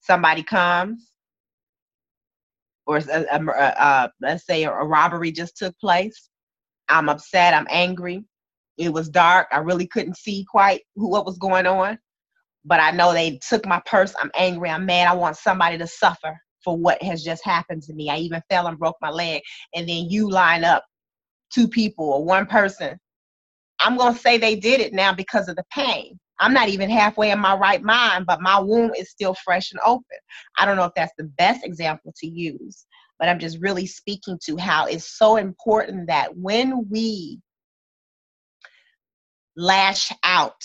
[SPEAKER 2] Somebody comes, or a, a, a, let's say a robbery just took place. I'm upset. I'm angry. It was dark. I really couldn't see quite who, what was going on, but I know they took my purse. I'm angry. I'm mad. I want somebody to suffer for what has just happened to me. I even fell and broke my leg, and then you line up two people or one person I'm going to say they did it now because of the pain. I'm not even halfway in my right mind, but my wound is still fresh and open. I don't know if that's the best example to use, but I'm just really speaking to how it's so important that when we lash out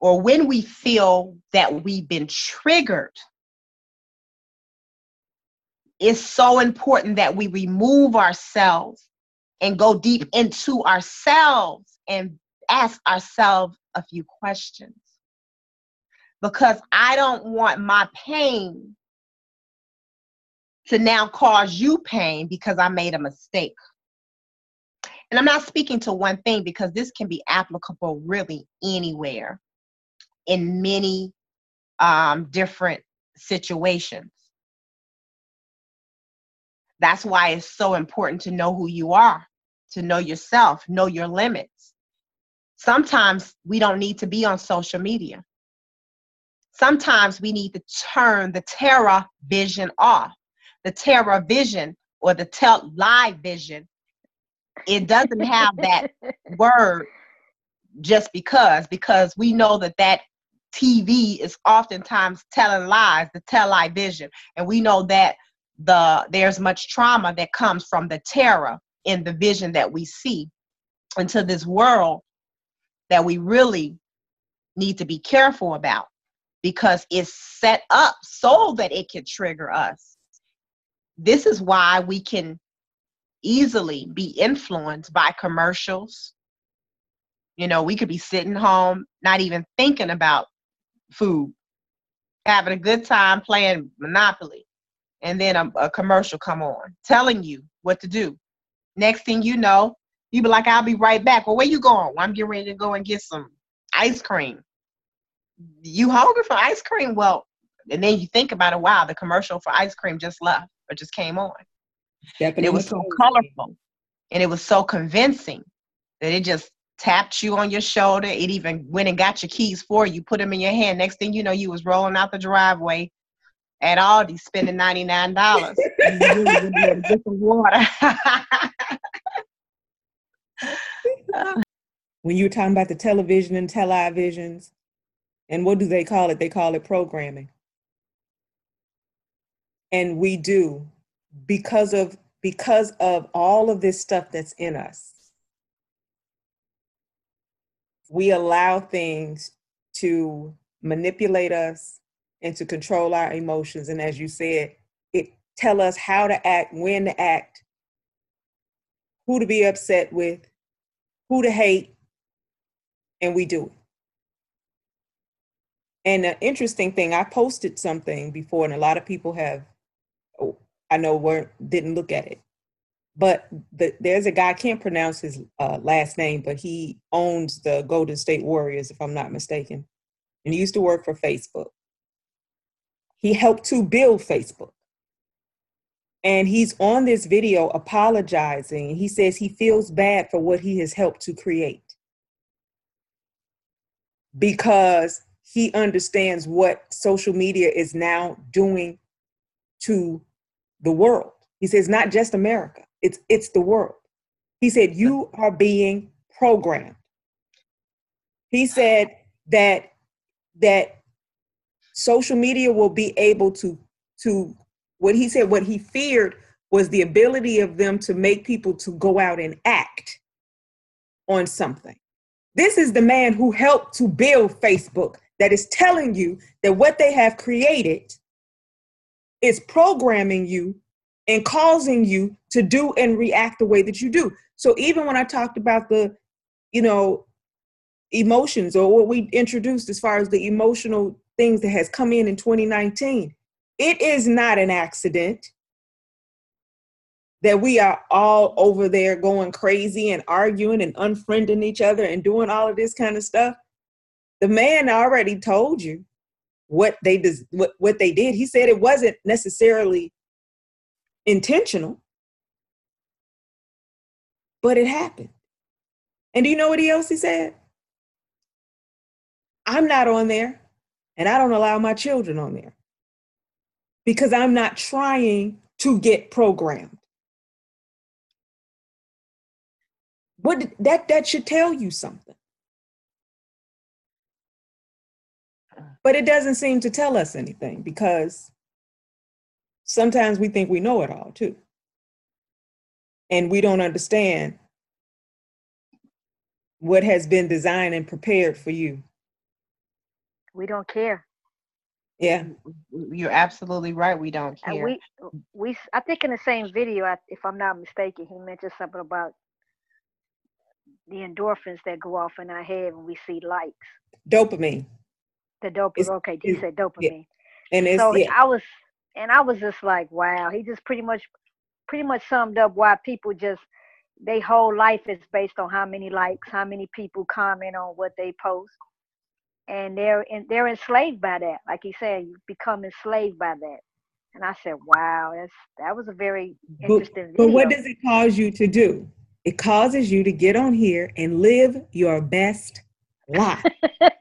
[SPEAKER 2] or when we feel that we've been triggered, it's so important that we remove ourselves and go deep into ourselves and ask ourselves a few questions. Because I don't want my pain to now cause you pain because I made a mistake. And I'm not speaking to one thing because this can be applicable really anywhere in many um, different situations. That's why it's so important to know who you are, to know yourself, know your limits. Sometimes we don't need to be on social media. Sometimes we need to turn the terror vision off. The terror vision or the tell lie vision, it doesn't have that (laughs) word just because, because we know that that TV is oftentimes telling lies, the tell lie vision. And we know that the there's much trauma that comes from the terror in the vision that we see into this world that we really need to be careful about because it's set up so that it can trigger us. This is why we can easily be influenced by commercials. You know, we could be sitting home, not even thinking about food, having a good time playing Monopoly and then a, a commercial come on telling you what to do. Next thing you know, you be like, I'll be right back. Well, where you going? Well, I'm getting ready to go and get some ice cream. You hungry for ice cream? Well, and then you think about it, wow, the commercial for ice cream just left or just came on. it was so colorful and it was so convincing that it just tapped you on your shoulder. It even went and got your keys for you, put them in your hand. Next thing you know, you was rolling out the driveway at Aldi spending ninety nine dollars. get some water.
[SPEAKER 3] when you were talking about the television and televisions, and what do they call it? They call it programming. And we do because of because of all of this stuff that's in us. We allow things to manipulate us, and to control our emotions. And as you said, it tell us how to act, when to act, who to be upset with, who to hate, and we do it. And the interesting thing, I posted something before, and a lot of people have, I know, weren't didn't look at it. But the, there's a guy I can't pronounce his uh, last name, but he owns the Golden State Warriors, if I'm not mistaken, and he used to work for Facebook. He helped to build Facebook. And he's on this video apologizing. He says he feels bad for what he has helped to create because he understands what social media is now doing to the world. He says, not just America, it's, it's the world. He said, You are being programmed. He said that that social media will be able to to what he said what he feared was the ability of them to make people to go out and act on something this is the man who helped to build facebook that is telling you that what they have created is programming you and causing you to do and react the way that you do so even when i talked about the you know emotions or what we introduced as far as the emotional things that has come in in 2019 it is not an accident that we are all over there going crazy and arguing and unfriending each other and doing all of this kind of stuff. The man already told you what they des- what, what they did. He said it wasn't necessarily intentional, but it happened. And do you know what he else he said? I'm not on there, and I don't allow my children on there because I'm not trying to get programmed. What that that should tell you something. But it doesn't seem to tell us anything because sometimes we think we know it all too. And we don't understand what has been designed and prepared for you.
[SPEAKER 4] We don't care.
[SPEAKER 3] Yeah.
[SPEAKER 2] You're absolutely right. We don't
[SPEAKER 4] And
[SPEAKER 2] care.
[SPEAKER 4] we we I think in the same video, if I'm not mistaken, he mentioned something about the endorphins that go off in our head when we see likes.
[SPEAKER 3] Dopamine.
[SPEAKER 4] The dopamine. Okay,
[SPEAKER 3] you
[SPEAKER 4] said dopamine.
[SPEAKER 3] And it's
[SPEAKER 4] so
[SPEAKER 3] yeah,
[SPEAKER 4] I was, and I was just like, wow. He just pretty much, pretty much summed up why people just they whole life is based on how many likes, how many people comment on what they post, and they're in, they're enslaved by that. Like he said, you become enslaved by that. And I said, wow, that's that was a very
[SPEAKER 3] but,
[SPEAKER 4] interesting
[SPEAKER 3] but
[SPEAKER 4] video.
[SPEAKER 3] what does it cause you to do? It causes you to get on here and live your best life.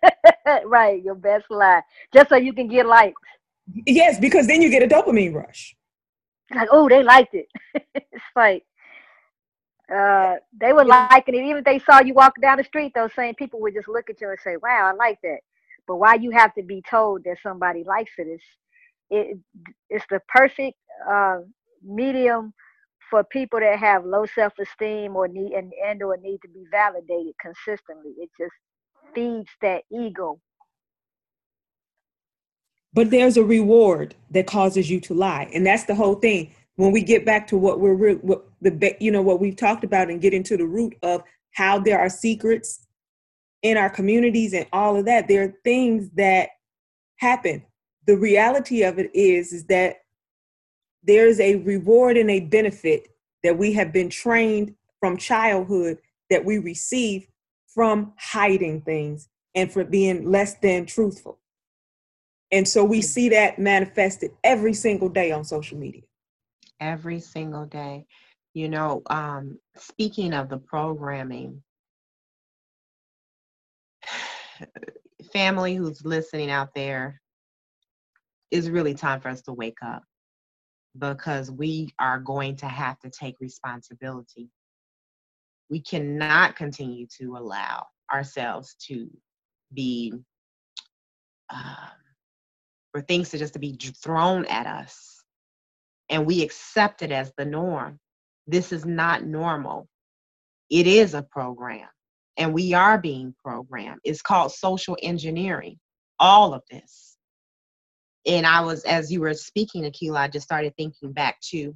[SPEAKER 3] (laughs)
[SPEAKER 4] right, your best lie, just so you can get likes.
[SPEAKER 3] yes, because then you get a dopamine rush.
[SPEAKER 4] like, oh, they liked it. (laughs) it's like uh, they were liking it. Even if they saw you walking down the street, those same people would just look at you and say, "Wow, I like that." But why you have to be told that somebody likes it is it it's the perfect uh, medium for people that have low self-esteem or need and, and or need to be validated consistently. It just feeds that ego.
[SPEAKER 3] But there's a reward that causes you to lie, and that's the whole thing. When we get back to what we're what the you know what we've talked about and get into the root of how there are secrets in our communities and all of that, there are things that happen. The reality of it is is that there's a reward and a benefit that we have been trained from childhood that we receive from hiding things and for being less than truthful. And so we see that manifested every single day on social media.
[SPEAKER 2] every single day. You know, um, speaking of the programming, (sighs) family who's listening out there, it's really time for us to wake up because we are going to have to take responsibility. We cannot continue to allow ourselves to be um, for things to just to be thrown at us and we accept it as the norm. This is not normal. It is a program, and we are being programmed. It's called social engineering, all of this. and I was, as you were speaking, Hakima, I just started thinking back to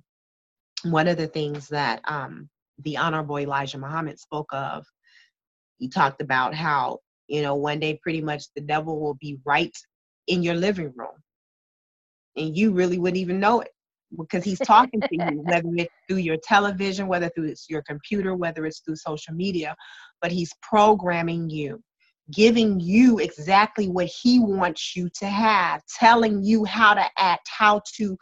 [SPEAKER 2] one of the things that um, the Honorable Elijah Muhammad spoke of. He talked about how, you know, one day pretty much the devil will be right in your living room. And you really wouldn't even know it because he's talking to you, (laughs) whether it's through your television, whether through it's your computer, whether it's through social media, but he's programming you giving you exactly what he wants you to have, telling you how to act, how to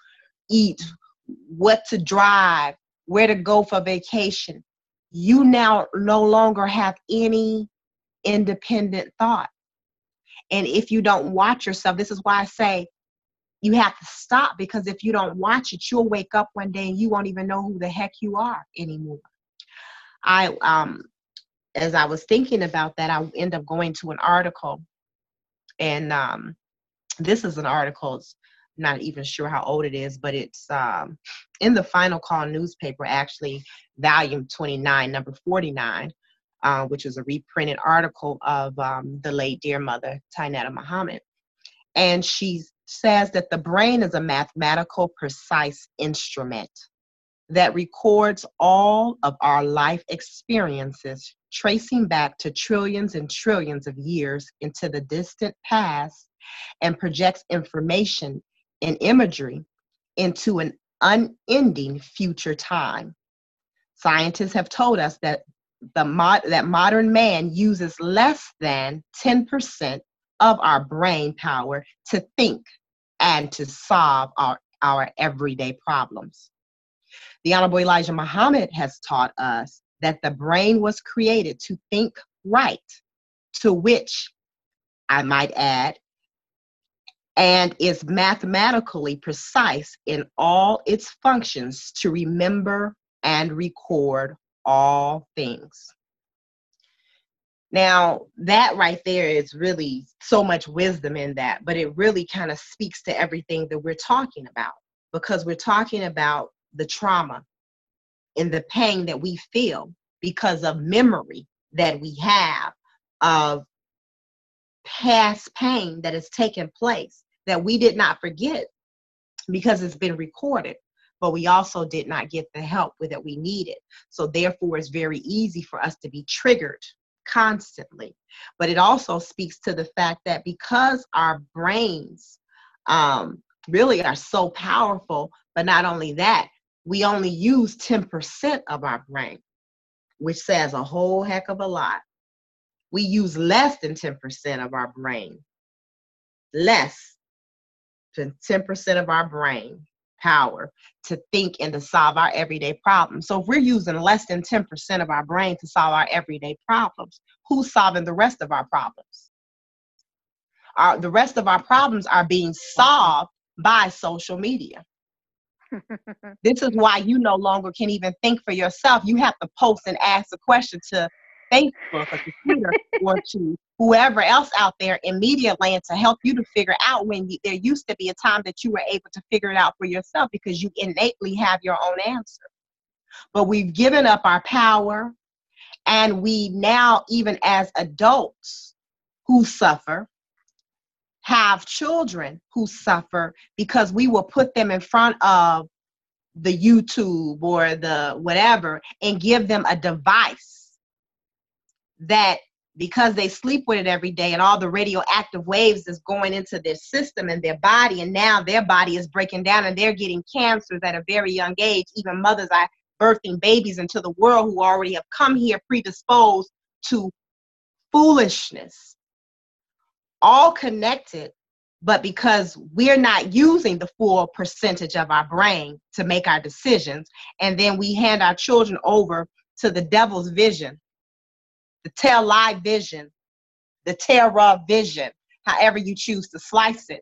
[SPEAKER 2] eat, what to drive, where to go for vacation. You now no longer have any independent thought. And if you don't watch yourself, this is why I say you have to stop because if you don't watch it, you'll wake up one day and you won't even know who the heck you are anymore. I um as I was thinking about that, I end up going to an article, and um, this is an article. It's not even sure how old it is, but it's um, in the Final Call newspaper, actually, volume 29, number 49, uh, which is a reprinted article of um, the late dear mother, Tynetta Muhammad. And she says that the brain is a mathematical, precise instrument that records all of our life experiences, tracing back to trillions and trillions of years into the distant past, and projects information and imagery into an unending future time. Scientists have told us that the mod- that modern man uses less than 10% of our brain power to think and to solve our, our everyday problems. The Honorable Elijah Muhammad has taught us that the brain was created to think right, to which I might add, and is mathematically precise in all its functions to remember and record all things. Now, that right there is really so much wisdom in that, but it really kind of speaks to everything that we're talking about because we're talking about the trauma and the pain that we feel because of memory that we have of past pain that has taken place that we did not forget because it's been recorded but we also did not get the help that we needed. So therefore it's very easy for us to be triggered constantly. But it also speaks to the fact that because our brains um, really are so powerful but not only that we only use 10% of our brain, which says a whole heck of a lot. We use less than 10% of our brain, less than 10% of our brain power to think and to solve our everyday problems. So if we're using less than 10% of our brain to solve our everyday problems, who's solving the rest of our problems? Our, the rest of our problems are being solved by social media (laughs) this is why you no longer can even think for yourself. You have to post and ask a question to Facebook or Twitter or to whoever else out there in media land to help you to figure out when you, there used to be a time that you were able to figure it out for yourself because you innately have your own answer. But we've given up our power, and we now, even as adults who suffer, have children who suffer because we will put them in front of the YouTube or the whatever and give them a device that because they sleep with it every day and all the radioactive waves is going into their system and their body and now their body is breaking down and they're getting cancers at a very young age. Even mothers are birthing babies into the world who already have come here predisposed to foolishness. All connected but because we're not using the full percentage of our brain to make our decisions and then we hand our children over to the devil's vision the tell lie vision the terror vision however you choose to slice it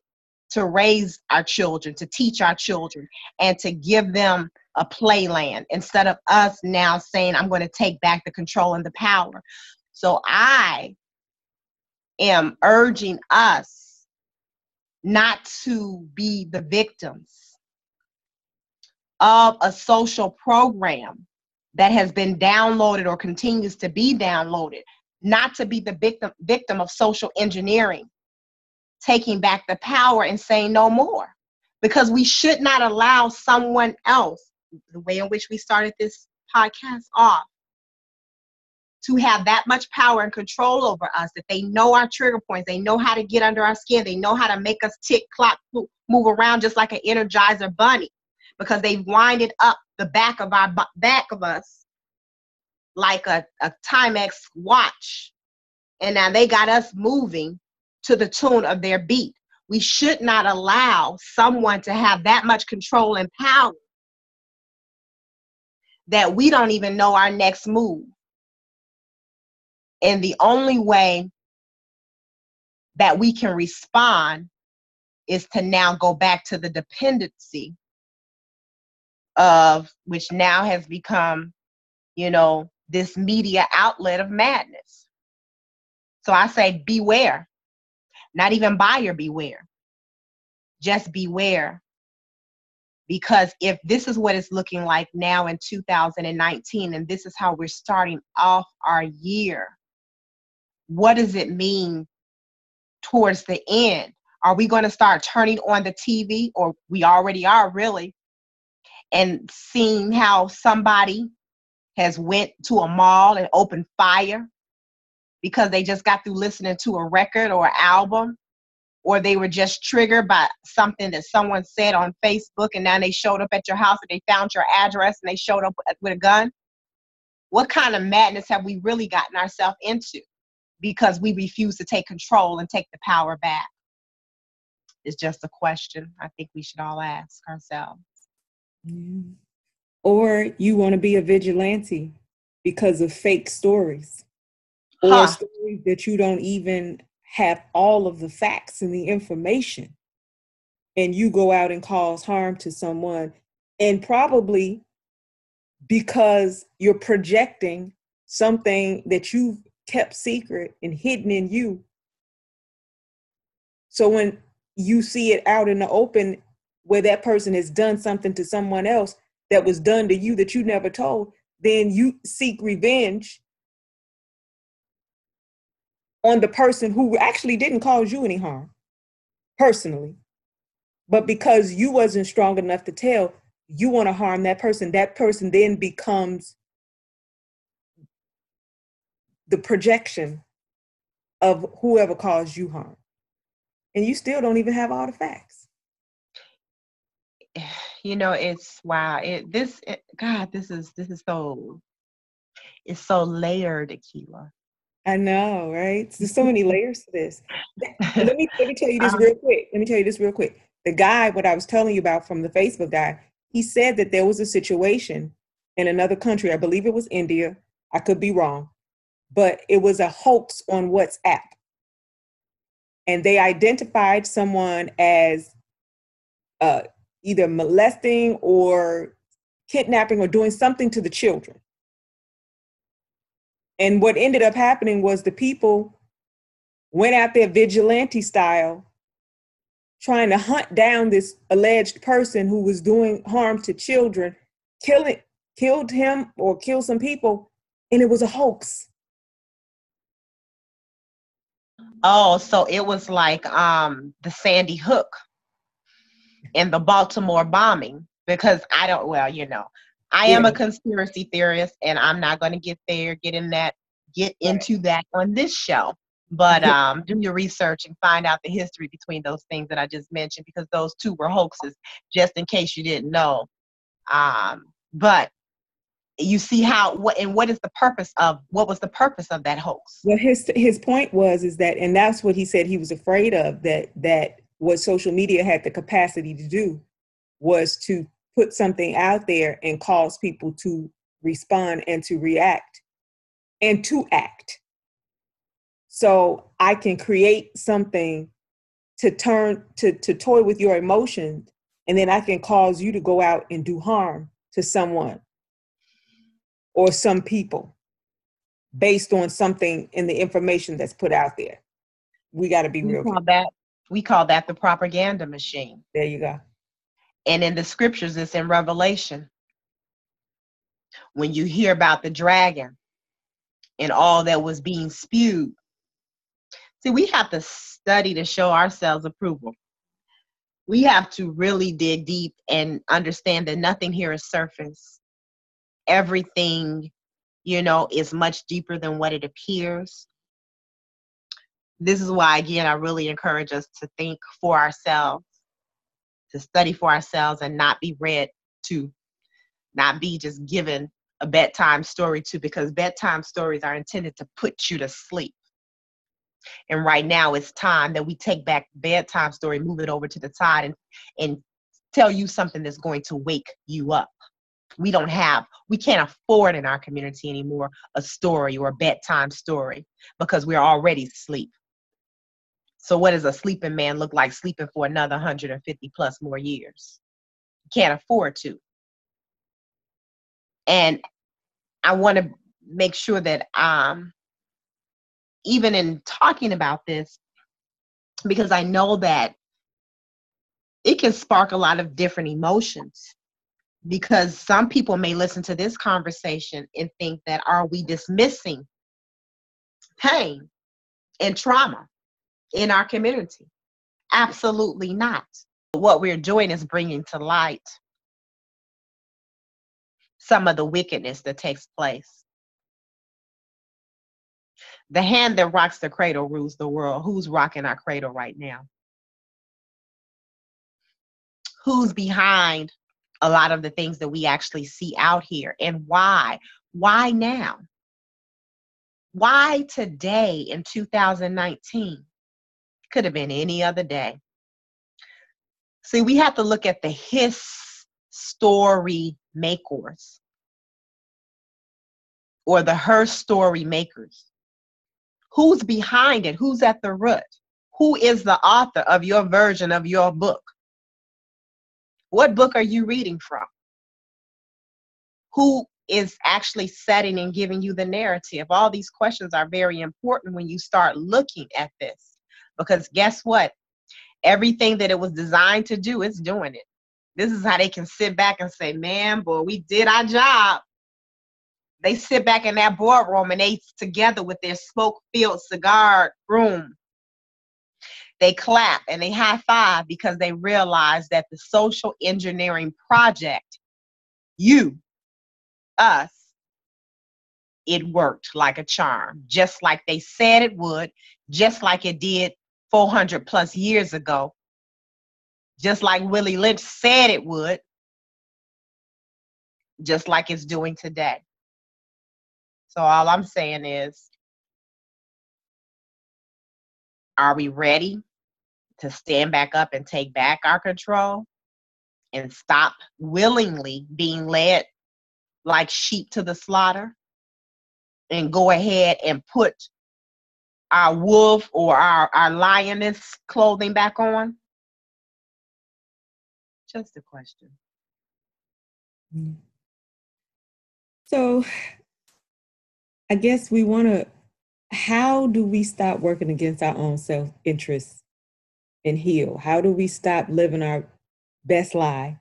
[SPEAKER 2] to raise our children to teach our children and to give them a playland instead of us now saying i'm going to take back the control and the power. So i am urging us not to be the victims of a social program that has been downloaded or continues to be downloaded, not to be the victim victim of social engineering taking back the power and saying no more. Because we should not allow someone else, the way in which we started this podcast off, to have that much power and control over us that they know our trigger points they know how to get under our skin they know how to make us tick clock move around just like an energizer bunny because they've winded up the back of our back of us like a, a timex watch. And now they got us moving to the tune of their beat. We should not allow someone to have that much control and power that we don't even know our next move. And the only way that we can respond is to now go back to the dependency of which now has become, you know, this media outlet of madness. So I say, beware. Not even buyer beware. Just beware. Because if this is what it's looking like now in 2019, and this is how we're starting off our year, what does it mean towards the end? Are we going to start turning on the TV, or we already are really, and seeing how somebody has went to a mall and opened fire because they just got through listening to a record or album or they were just triggered by something that someone said on Facebook and now they showed up at your house and they found your address and they showed up with a gun? What kind of madness have we really gotten ourselves into? because we refuse to take control and take the power back? It's just a question I think we should all ask ourselves.
[SPEAKER 3] Yeah. Or you want to be a vigilante because of fake stories or huh. stories that you don't even have all of the facts and the information and you go out and cause harm to someone and probably because you're projecting something that you've kept secret and hidden in you. So when you see it out in the open where that person has done something to someone else that was done to you that you never told, then you seek revenge on the person who actually didn't cause you any harm personally. But because you wasn't strong enough to tell, you want to harm that person. That person then becomes the projection of whoever caused you harm. And you still don't even have all the facts. (sighs)
[SPEAKER 2] You know, it's wow. It this it, God, this is this is so it's so layered, Akila.
[SPEAKER 3] I know, right? There's so many (laughs) layers to this. let me let me tell you this (laughs) um, real quick. Let me tell you this real quick. The guy, what I was telling you about from the Facebook guy, he said that there was a situation in another country. I believe it was India. I could be wrong, but it was a hoax on WhatsApp. And they identified someone as uh, either molesting or kidnapping or doing something to the children. And what ended up happening was the people went out there vigilante style, trying to hunt down this alleged person who was doing harm to children, killing, killed him or killed some people, and it was a hoax.
[SPEAKER 2] Oh, so it was like um the Sandy Hook and the Baltimore bombing because I don't well, you know, I am a conspiracy theorist and I'm not going to get there get in that get into that on this show. But um do your research and find out the history between those things that I just mentioned because those two were hoaxes just in case you didn't know. Um but you see how what and what is the purpose of what was the purpose of that hoax
[SPEAKER 3] well his his point was is that and that's what he said he was afraid of that that what social media had the capacity to do was to put something out there and cause people to respond and to react and to act so i can create something to turn to to toy with your emotions and then i can cause you to go out and do harm to someone or some people based on something in the information that's put out there. We got to be real.
[SPEAKER 2] That, we call that the propaganda machine.
[SPEAKER 3] There you go.
[SPEAKER 2] And in the scriptures, it's in Revelation. When you hear about the dragon and all that was being spewed. See, we have to study to show ourselves approval. We have to really dig deep and understand that nothing here is surface. Everything, you know, is much deeper than what it appears. This is why, again, I really encourage us to think for ourselves, to study for ourselves, and not be read to, not be just given a bedtime story to, because bedtime stories are intended to put you to sleep and right now it's time that we take back bedtime story, move it over to the side and, and tell you something that's going to wake you up. We don't have, we can't afford in our community anymore a story or a bedtime story because we're already asleep. So what does a sleeping man look like sleeping for another 150 plus more years? Can't afford to. And I want to make sure that um even in talking about this, because I know that it can spark a lot of different emotions. Because some people may listen to this conversation and think that are we dismissing pain and trauma in our community? Absolutely not. What we're doing is bringing to light some of the wickedness that takes place the hand that rocks the cradle rules the world. Who's rocking our cradle right now? Who's behind a lot of the things that we actually see out here and why? Why now? Why today in 2019? Could have been any other day. See, we have to look at the his story makers or the her story makers. Who's behind it? Who's at the root? Who is the author of your version of your book? What book are you reading from? Who is actually setting and giving you the narrative? All these questions are very important when you start looking at this. Because guess what? Everything that it was designed to do, it's doing it. This is how they can sit back and say, man, boy, we did our job they sit back in that boardroom and they together with their smoke filled cigar room. They clap and they high five because they realize that the social engineering project, you, us, it worked like a charm, just like they said it would, just like it did 400 plus years ago, just like Willie Lynch said it would, just like it's doing today. So all I'm saying is, are we ready to stand back up and take back our control and stop willingly being led like sheep to the slaughter and go ahead and put our wolf or our, our lioness clothing back on? Just a question.
[SPEAKER 3] Mm. So I guess we want to, how do we stop working against our own self interest and heal? How do we stop living our best lie?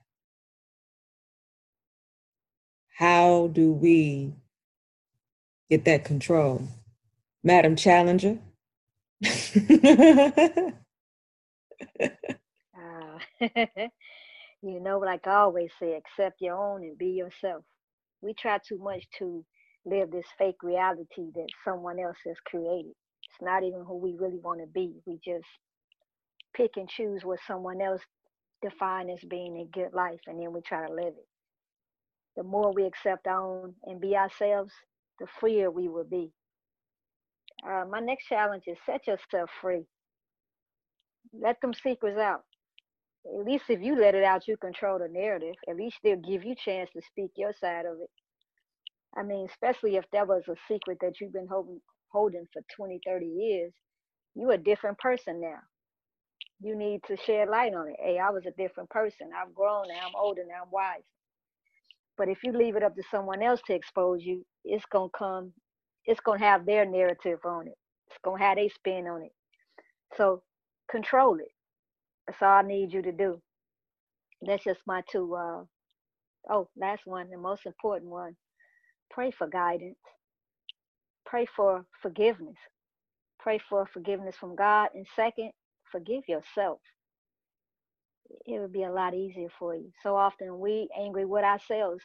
[SPEAKER 3] How do we get that control? Madam Challenger? uh, (laughs)
[SPEAKER 4] you know, like I always say, accept your own and be yourself. We try too much to live this fake reality that someone else has created. It's not even who we really want to be. We just pick and choose what someone else define as being a good life, and then we try to live it. The more we accept our own and be ourselves, the freer we will be. Uh, my next challenge is set yourself free. Let them secrets out. At least if you let it out, you control the narrative. At least they'll give you chance to speak your side of it. I mean, especially if that was a secret that you've been holding, holding for 20, 30 years, you're a different person now. You need to shed light on it. Hey, I was a different person. I've grown now. I'm older now. I'm wise. But if you leave it up to someone else to expose you, it's gonna come. It's gonna have their narrative on it. It's gonna have their spin on it. So control it. That's all I need you to do. That's just my two. Uh, oh, last one, the most important one. Pray for guidance. Pray for forgiveness. pray for forgiveness from God. And second, forgive yourself. It would be a lot easier for you. So often we angry with ourselves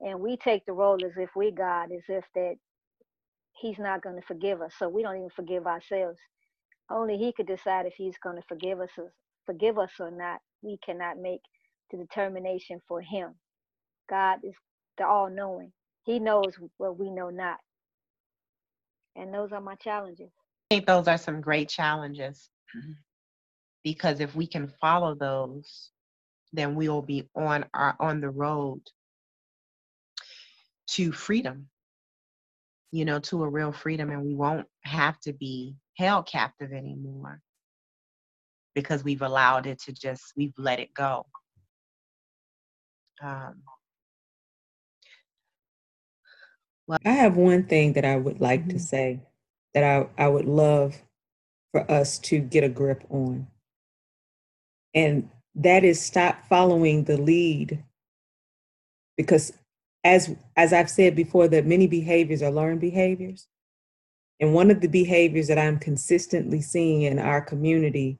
[SPEAKER 4] and we take the role as if we God, as if that He's not going to forgive us. So we don't even forgive ourselves. Only He could decide if He's going to forgive us, forgive us or not. We cannot make the determination for Him. God is the all-knowing. He knows what we know not. And those are my challenges.
[SPEAKER 2] I think those are some great challenges (clears throat) because if we can follow those, then we will be on our on the road to freedom. You know, to a real freedom, and we won't have to be held captive anymore because we've allowed it to just we've let it go. Um,
[SPEAKER 3] well, I have one thing that I would like
[SPEAKER 2] mm-hmm.
[SPEAKER 3] to say that I, I would love for us to get a grip on. And that is stop following the lead. Because as as I've said before, that many behaviors are learned behaviors. And one of the behaviors that I'm consistently seeing in our community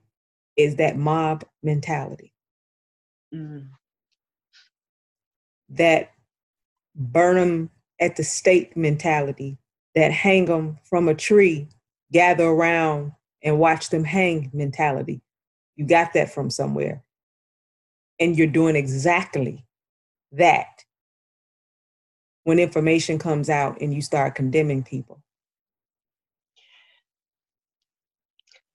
[SPEAKER 3] is that mob mentality.
[SPEAKER 2] mm.
[SPEAKER 3] That burn them at the stake mentality that hang them from a tree, gather around and watch them hang mentality. You got that from somewhere. And you're doing exactly that when information comes out and you start condemning people.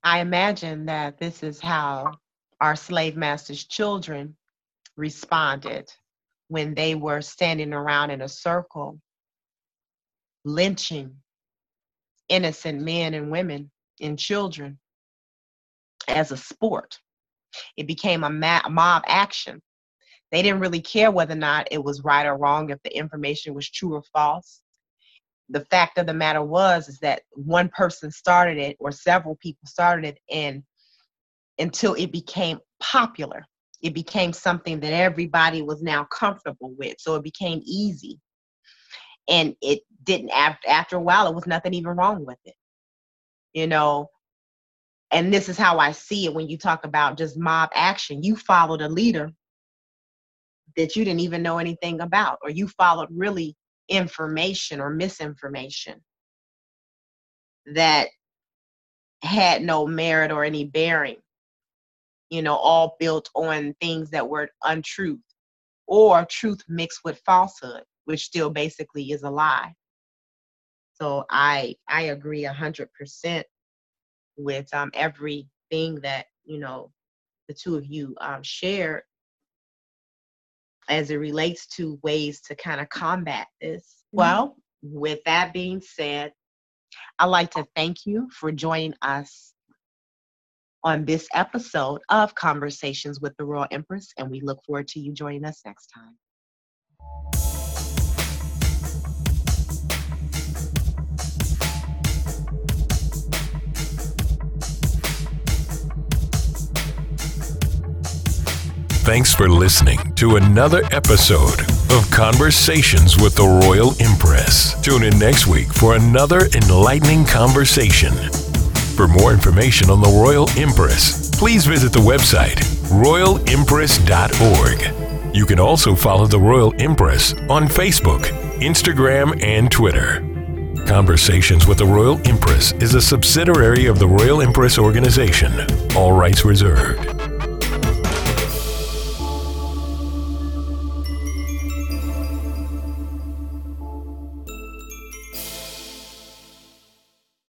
[SPEAKER 2] I imagine that this is how our slave masters' children responded when they were standing around in a circle lynching innocent men and women and children as a sport. It became a mob action. They didn't really care whether or not it was right or wrong, if the information was true or false. The fact of the matter was is that one person started it or several people started it and until it became popular. It became something that everybody was now comfortable with. So it became easy and it didn't after a while it was nothing even wrong with it you know and this is how i see it when you talk about just mob action you followed a leader that you didn't even know anything about or you followed really information or misinformation that had no merit or any bearing you know all built on things that were untruth or truth mixed with falsehood which still basically is a lie. So I I agree a hundred percent with um, everything that you know the two of you um, shared as it relates to ways to kind of combat this. Mm-hmm. Well, with that being said, I'd like to thank you for joining us on this episode of Conversations with the Royal Empress, and we look forward to you joining us next time.
[SPEAKER 1] Thanks for listening to another episode of Conversations with the Royal Empress. Tune in next week for another enlightening conversation. For more information on the Royal Empress, please visit the website royalempress.org. You can also follow the Royal Empress on Facebook, Instagram, and Twitter. Conversations with the Royal Empress is a subsidiary of the Royal Empress Organization. All rights reserved.